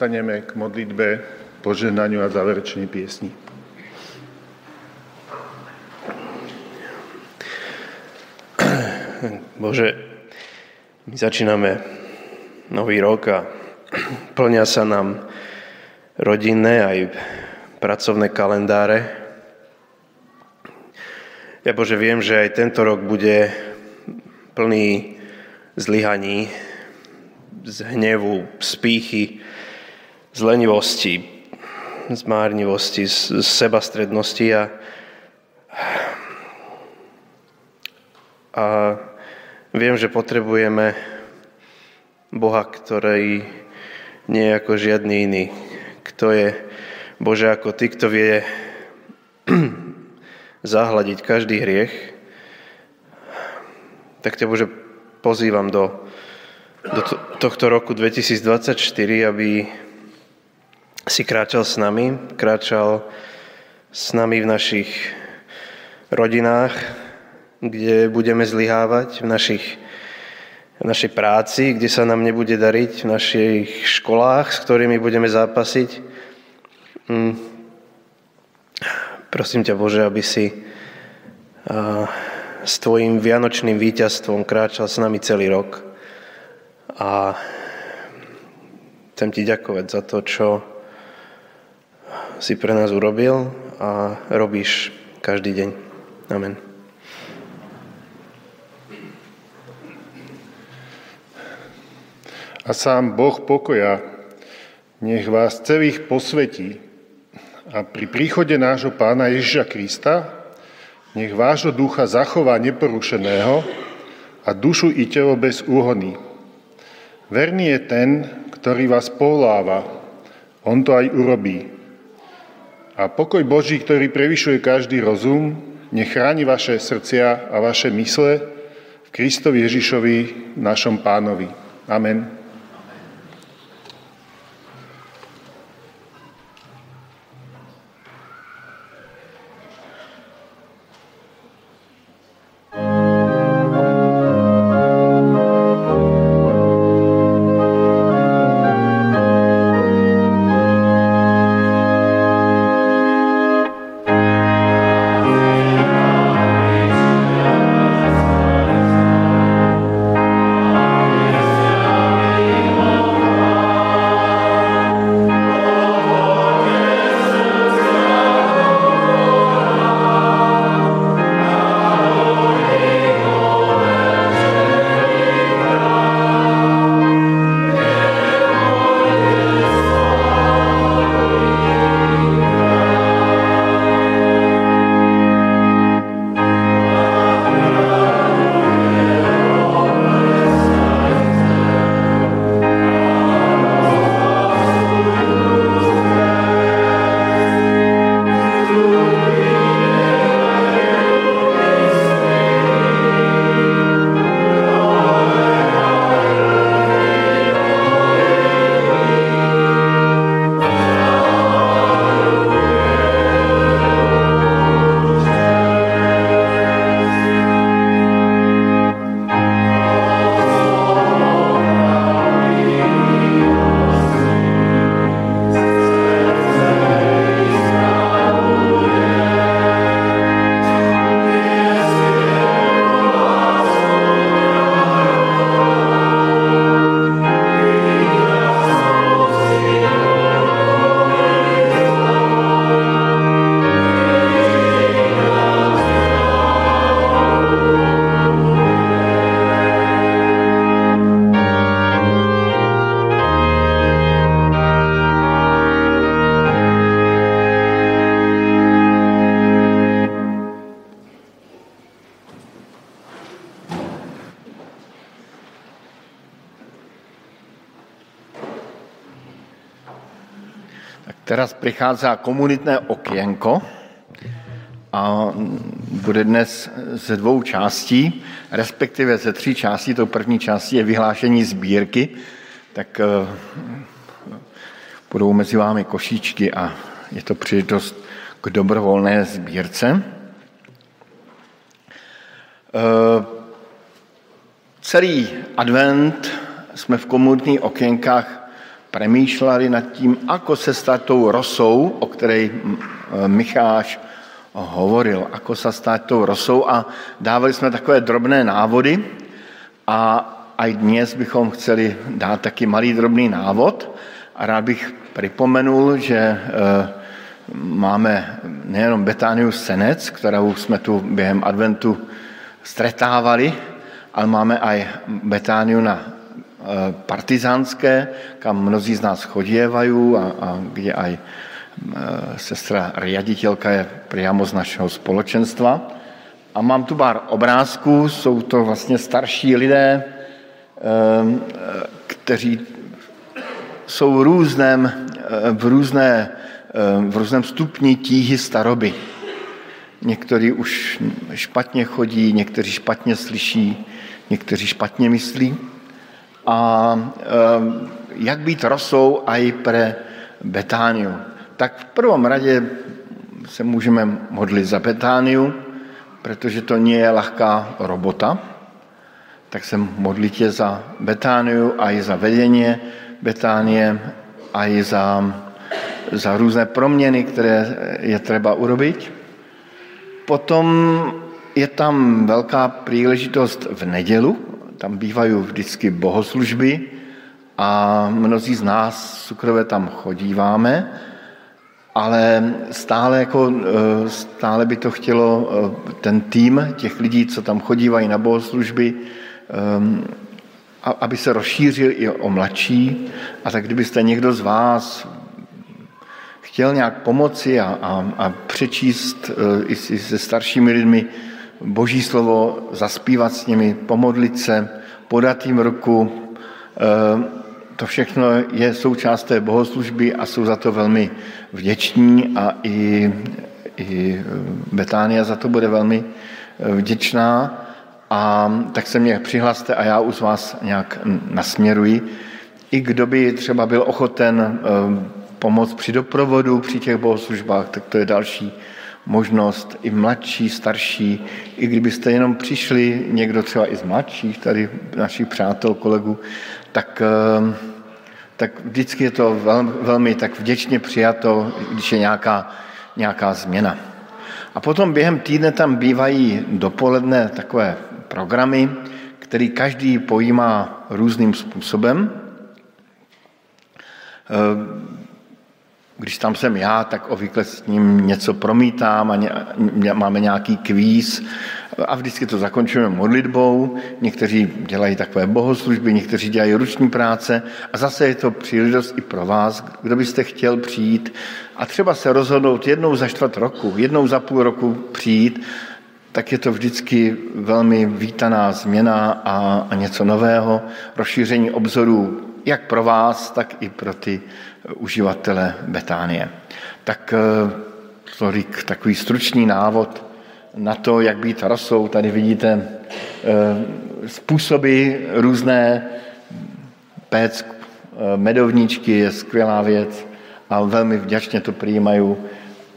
S4: Postaneme k modlitbe, požehnaniu a záverečnej piesni. [clears throat]
S6: Bože, my začíname nový rok a [clears throat] plnia sa nám rodinné aj pracovné kalendáre. Ja Bože, viem, že aj tento rok bude plný zlyhaní, z hnevu, z pýchy, z lenivosti, z márnivosti, z sebastrednosti a, a Viem, že potrebujeme Boha, ktorý nie je ako žiadny iný. Kto je Bože ako Ty, kto vie [clears throat] zahladiť každý hriech, tak ťa Bože pozývam do, do tohto roku 2024, aby si kráčal s nami, kráčal s nami v našich rodinách, kde budeme zlyhávať v, našich, v našej práci, kde sa nám nebude dariť, v našich školách, s ktorými budeme zápasiť. Mm. Prosím ťa, Bože, aby si s Tvojim vianočným víťazstvom kráčal s nami celý rok. A chcem Ti ďakovať za to, čo si pre nás urobil a robíš každý deň. Amen.
S4: A sám Boh pokoja nech vás celých posvetí a pri príchode nášho pána Ježiša Krista nech vášho ducha zachová neporušeného a dušu i telo bez úhony. Verný je ten, ktorý vás povoláva. On to aj urobí. A pokoj Boží, ktorý prevyšuje každý rozum, nech chráni vaše srdcia a vaše mysle v Kristovi Ježišovi, našom pánovi. Amen.
S2: Přichází komunitné okénko a bude dnes ze dvou částí, respektive ze tří částí. Tou první částí je vyhlášení sbírky, tak eh, budou mezi vámi košíčky a je to příležitost k dobrovolné sbírce. Eh, celý advent jsme v komunitních okénkách premýšleli nad tím, ako se stát tou rosou, o které Micháš hovoril, ako sa stát tou rosou a dávali jsme takové drobné návody a aj dnes bychom chceli dát taky malý drobný návod. A rád bych připomenul, že e, máme nejenom Betániu Senec, kterou jsme tu během adventu stretávali, ale máme aj Betániu na partizánské, kam mnozí z nás chodievají a, a kde aj e, sestra riaditelka je priamo z našeho společenstva. A mám tu pár obrázků, jsou to vlastně starší lidé, kteří jsou různém, v, různé, v různém stupni tíhy staroby. Někteří už špatně chodí, někteří špatně slyší, někteří špatně myslí. A jak být rosou i pre Betániu? Tak v prvom radě se můžeme modlit za Betániu, protože to nie je lahká robota, tak se modlitě za Betániu a i za vedení Betánie a i za, za různé proměny, které je třeba urobit. Potom je tam velká příležitost v nedělu, tam bývají vždycky bohoslužby a mnozí z nás cukrové tam chodíváme, ale stále, jako, eh, stále by to chtělo eh, ten tým těch lidí, co tam chodívají na bohoslužby, aby se rozšířil i o mladší. A tak kdybyste někdo z vás chtěl nějak pomoci a, a, a přečíst e, i se staršími lidmi boží slovo, zaspívat s nimi, pomodlit se, podat jim ruku, e, to všechno je součást té bohoslužby a jsou za to velmi vděční a i, i Betánia za to bude velmi e, vděčná. A tak se mě přihlaste a já už vás nějak nasměruji. I kdo by třeba byl ochoten eh, pomoct při doprovodu, při těch bohoslužbách, tak to je další možnost, i mladší, starší, i kdybyste jenom přišli, někdo třeba i z mladších, tady našich přátel, kolegů, tak, eh, tak vždycky je to velmi, velmi tak vděčně přijato, když je nějaká, nějaká změna. A potom během týdne tam bývají dopoledne takové programy, který každý pojímá různým způsobem. Když tam jsem já, tak obvykle s ním něco promítám a máme nějaký kvíz. A vždycky to zakončujeme modlitbou. Někteří dělají takové bohoslužby, někteří dělají ruční práce. A zase je to příležitost i pro vás, kdo byste chtěl přijít a třeba se rozhodnout jednou za čtvrt roku, jednou za půl roku přijít tak je to vždycky velmi vítaná změna a, a něco nového, rozšíření obzorů jak pro vás, tak i pro ty uživatele Betánie. Tak eh, tolik takový stručný návod na to, jak být rasou. Tady vidíte eh, způsoby různé, péct eh, medovníčky je skvělá věc a velmi vděčně to přijímají,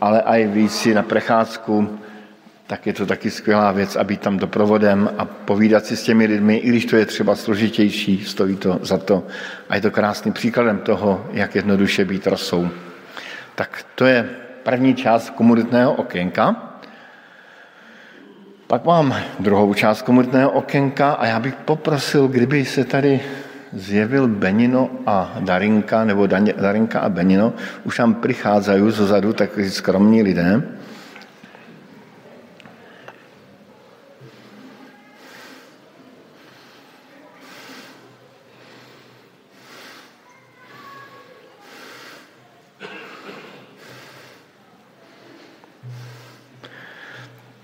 S2: ale i víc si na precházku tak je to taky skvělá věc a být tam doprovodem a povídat si s těmi lidmi, i když to je třeba složitější, stojí to za to. A je to krásným příkladem toho, jak jednoduše být rosou. Tak to je první část komunitného okénka. Pak mám druhou část komunitného okénka a já bych poprosil, kdyby se tady zjevil Benino a Darinka, nebo Darinka a Benino, už tam přicházají zozadu takový skromní lidé.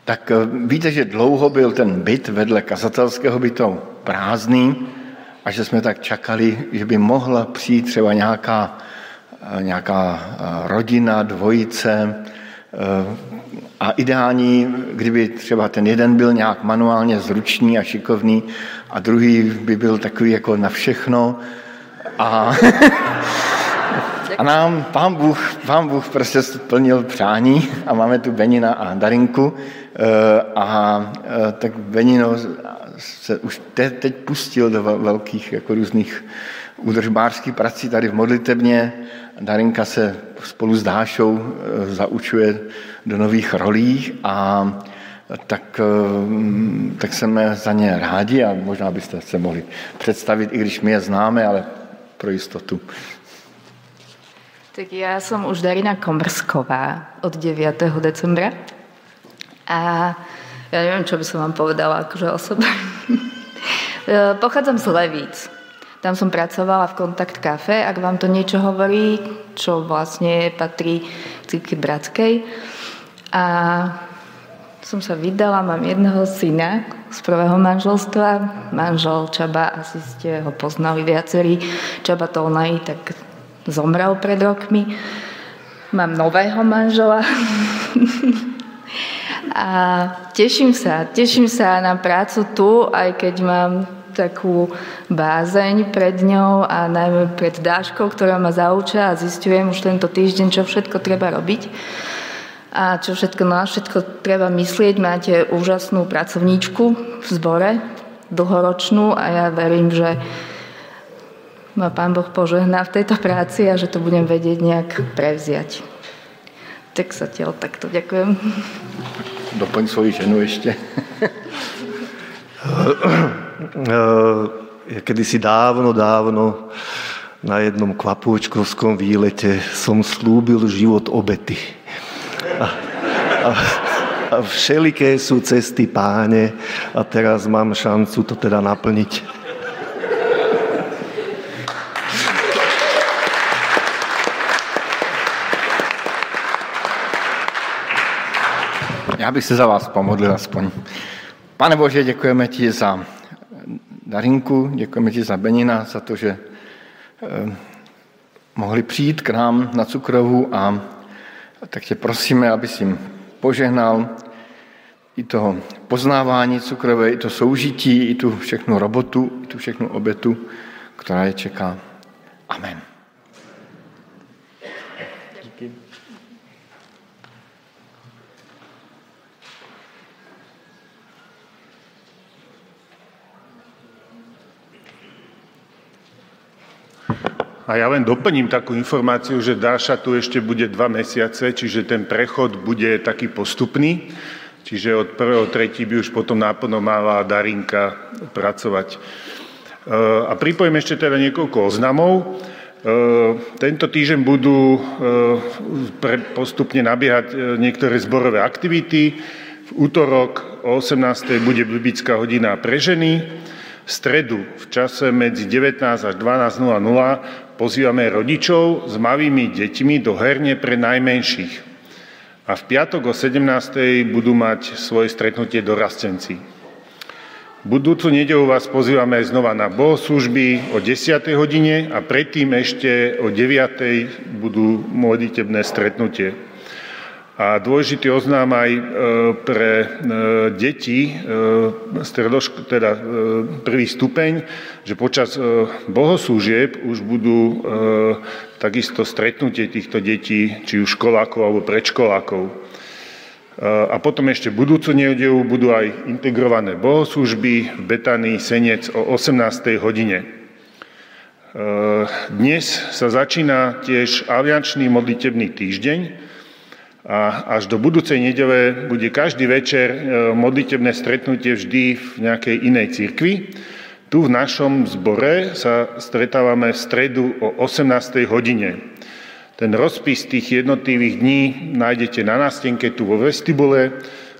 S2: Tak eh, víte, že dlouho byl ten byt vedle kazatelského bytu prázdný a že jsme tak čakali, že by mohla přijít třeba nějaká, eh, nějaká eh, rodina, dvojice a ideální, kdyby třeba ten jeden byl nějak manuálně zručný a šikovný a druhý by byl takový jako na všechno a [laughs] A nám pán Bůh, pán Bůh prostě splnil přání a máme tu Benina a Darinku a eh, tak Benino se už teď pustil do velkých jako různých údržbářský prací tady v modlitebně. Darinka se spolu s Dášou eh, zaučuje do nových rolí a tak, eh, tak jsme za ně rádi a možná byste se mohli představit, i když my je známe, ale pro jistotu.
S7: Tak já jsem už Darina Komrsková od 9. decembra a ja neviem, čo by som vám povedala akože osobne. [laughs] Pochádzam z Levíc. Tam som pracovala v Kontakt Cafe, ak vám to niečo hovorí, čo vlastne patrí círky bratskej. A som sa vydala, mám jedného syna z prvého manželstva. Manžel Čaba, asi ste ho poznali viacerí. Čaba Tolnaj, tak zomrel pred rokmi. Mám nového manžela. [laughs] A teším sa, teším sa na prácu tu, aj keď mám takú bázeň pred ňou a najmä pred Dáškou, ktorá ma zauča a zistujem už tento týždeň, čo všetko treba robiť a čo všetko, na všetko treba myslieť. Máte úžasnú pracovníčku v zbore, dlhoročnú a ja verím, že ma Pán Boh požehná v tejto práci a že to budem vedieť nejak prevziať. Tak sa tiaľ takto ďakujem
S2: doplň svoji ženu ještě.
S8: Eh, si dávno, dávno na jednom kvapôčkovskom výlete som slúbil život obety. A, a, a všeliké sú cesty páne a teraz mám šancu to teda naplniť.
S2: Já bych se za vás pomodlil aspoň. Pane Bože, děkujeme ti za Darinku, děkujeme ti za Benina, za to, že eh, mohli přijít k nám na cukrovu a tak tě prosíme, aby jim požehnal i toho poznávání cukrové, i to soužití, i tu všechnu robotu, i tu všechnu obetu, která je čeká. Amen.
S4: A ja len doplním takú informáciu, že Dáša tu ešte bude dva mesiace, čiže ten prechod bude taký postupný. Čiže od prvého tretí by už potom náplno mala Darinka pracovať. E, a pripojím ešte teda niekoľko oznamov. E, tento týždeň budú e, postupne nabiehať niektoré zborové aktivity. V útorok o 18. bude Blibická hodina pre ženy. V stredu v čase medzi 19 až 12.00 pozývame rodičov s malými deťmi do herne pre najmenších. A v piatok o 17. budú mať svoje stretnutie dorastenci. Budúcu nedelu vás pozývame znova na bohoslužby o 10. hodine a predtým ešte o 9. budú modlitebné stretnutie. A dôležitý oznám aj e, pre e, deti, e, teda prvý stupeň, že počas bohoslúžieb už budú takisto stretnutie týchto detí, či už školákov alebo predškolákov. A potom ešte budúcu nedelu budú aj integrované bohoslúžby v Betanii Senec o 18. hodine. Dnes sa začína tiež aliančný modlitebný týždeň, a až do budúcej nedele bude každý večer e, modlitebné stretnutie vždy v nejakej inej cirkvi. Tu v našom zbore sa stretávame v stredu o 18. hodine. Ten rozpis tých jednotlivých dní nájdete na nástenke tu vo vestibule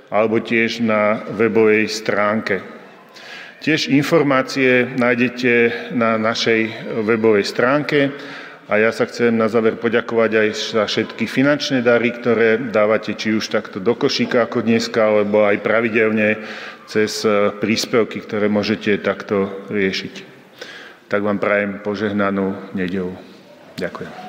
S4: alebo tiež na webovej stránke. Tiež informácie nájdete na našej webovej stránke a ja sa chcem na záver poďakovať aj za všetky finančné dary, ktoré dávate či už takto do košíka ako dneska, alebo aj pravidelne cez e, príspevky, ktoré môžete takto riešiť. Tak vám prajem požehnanú nedelu. Ďakujem.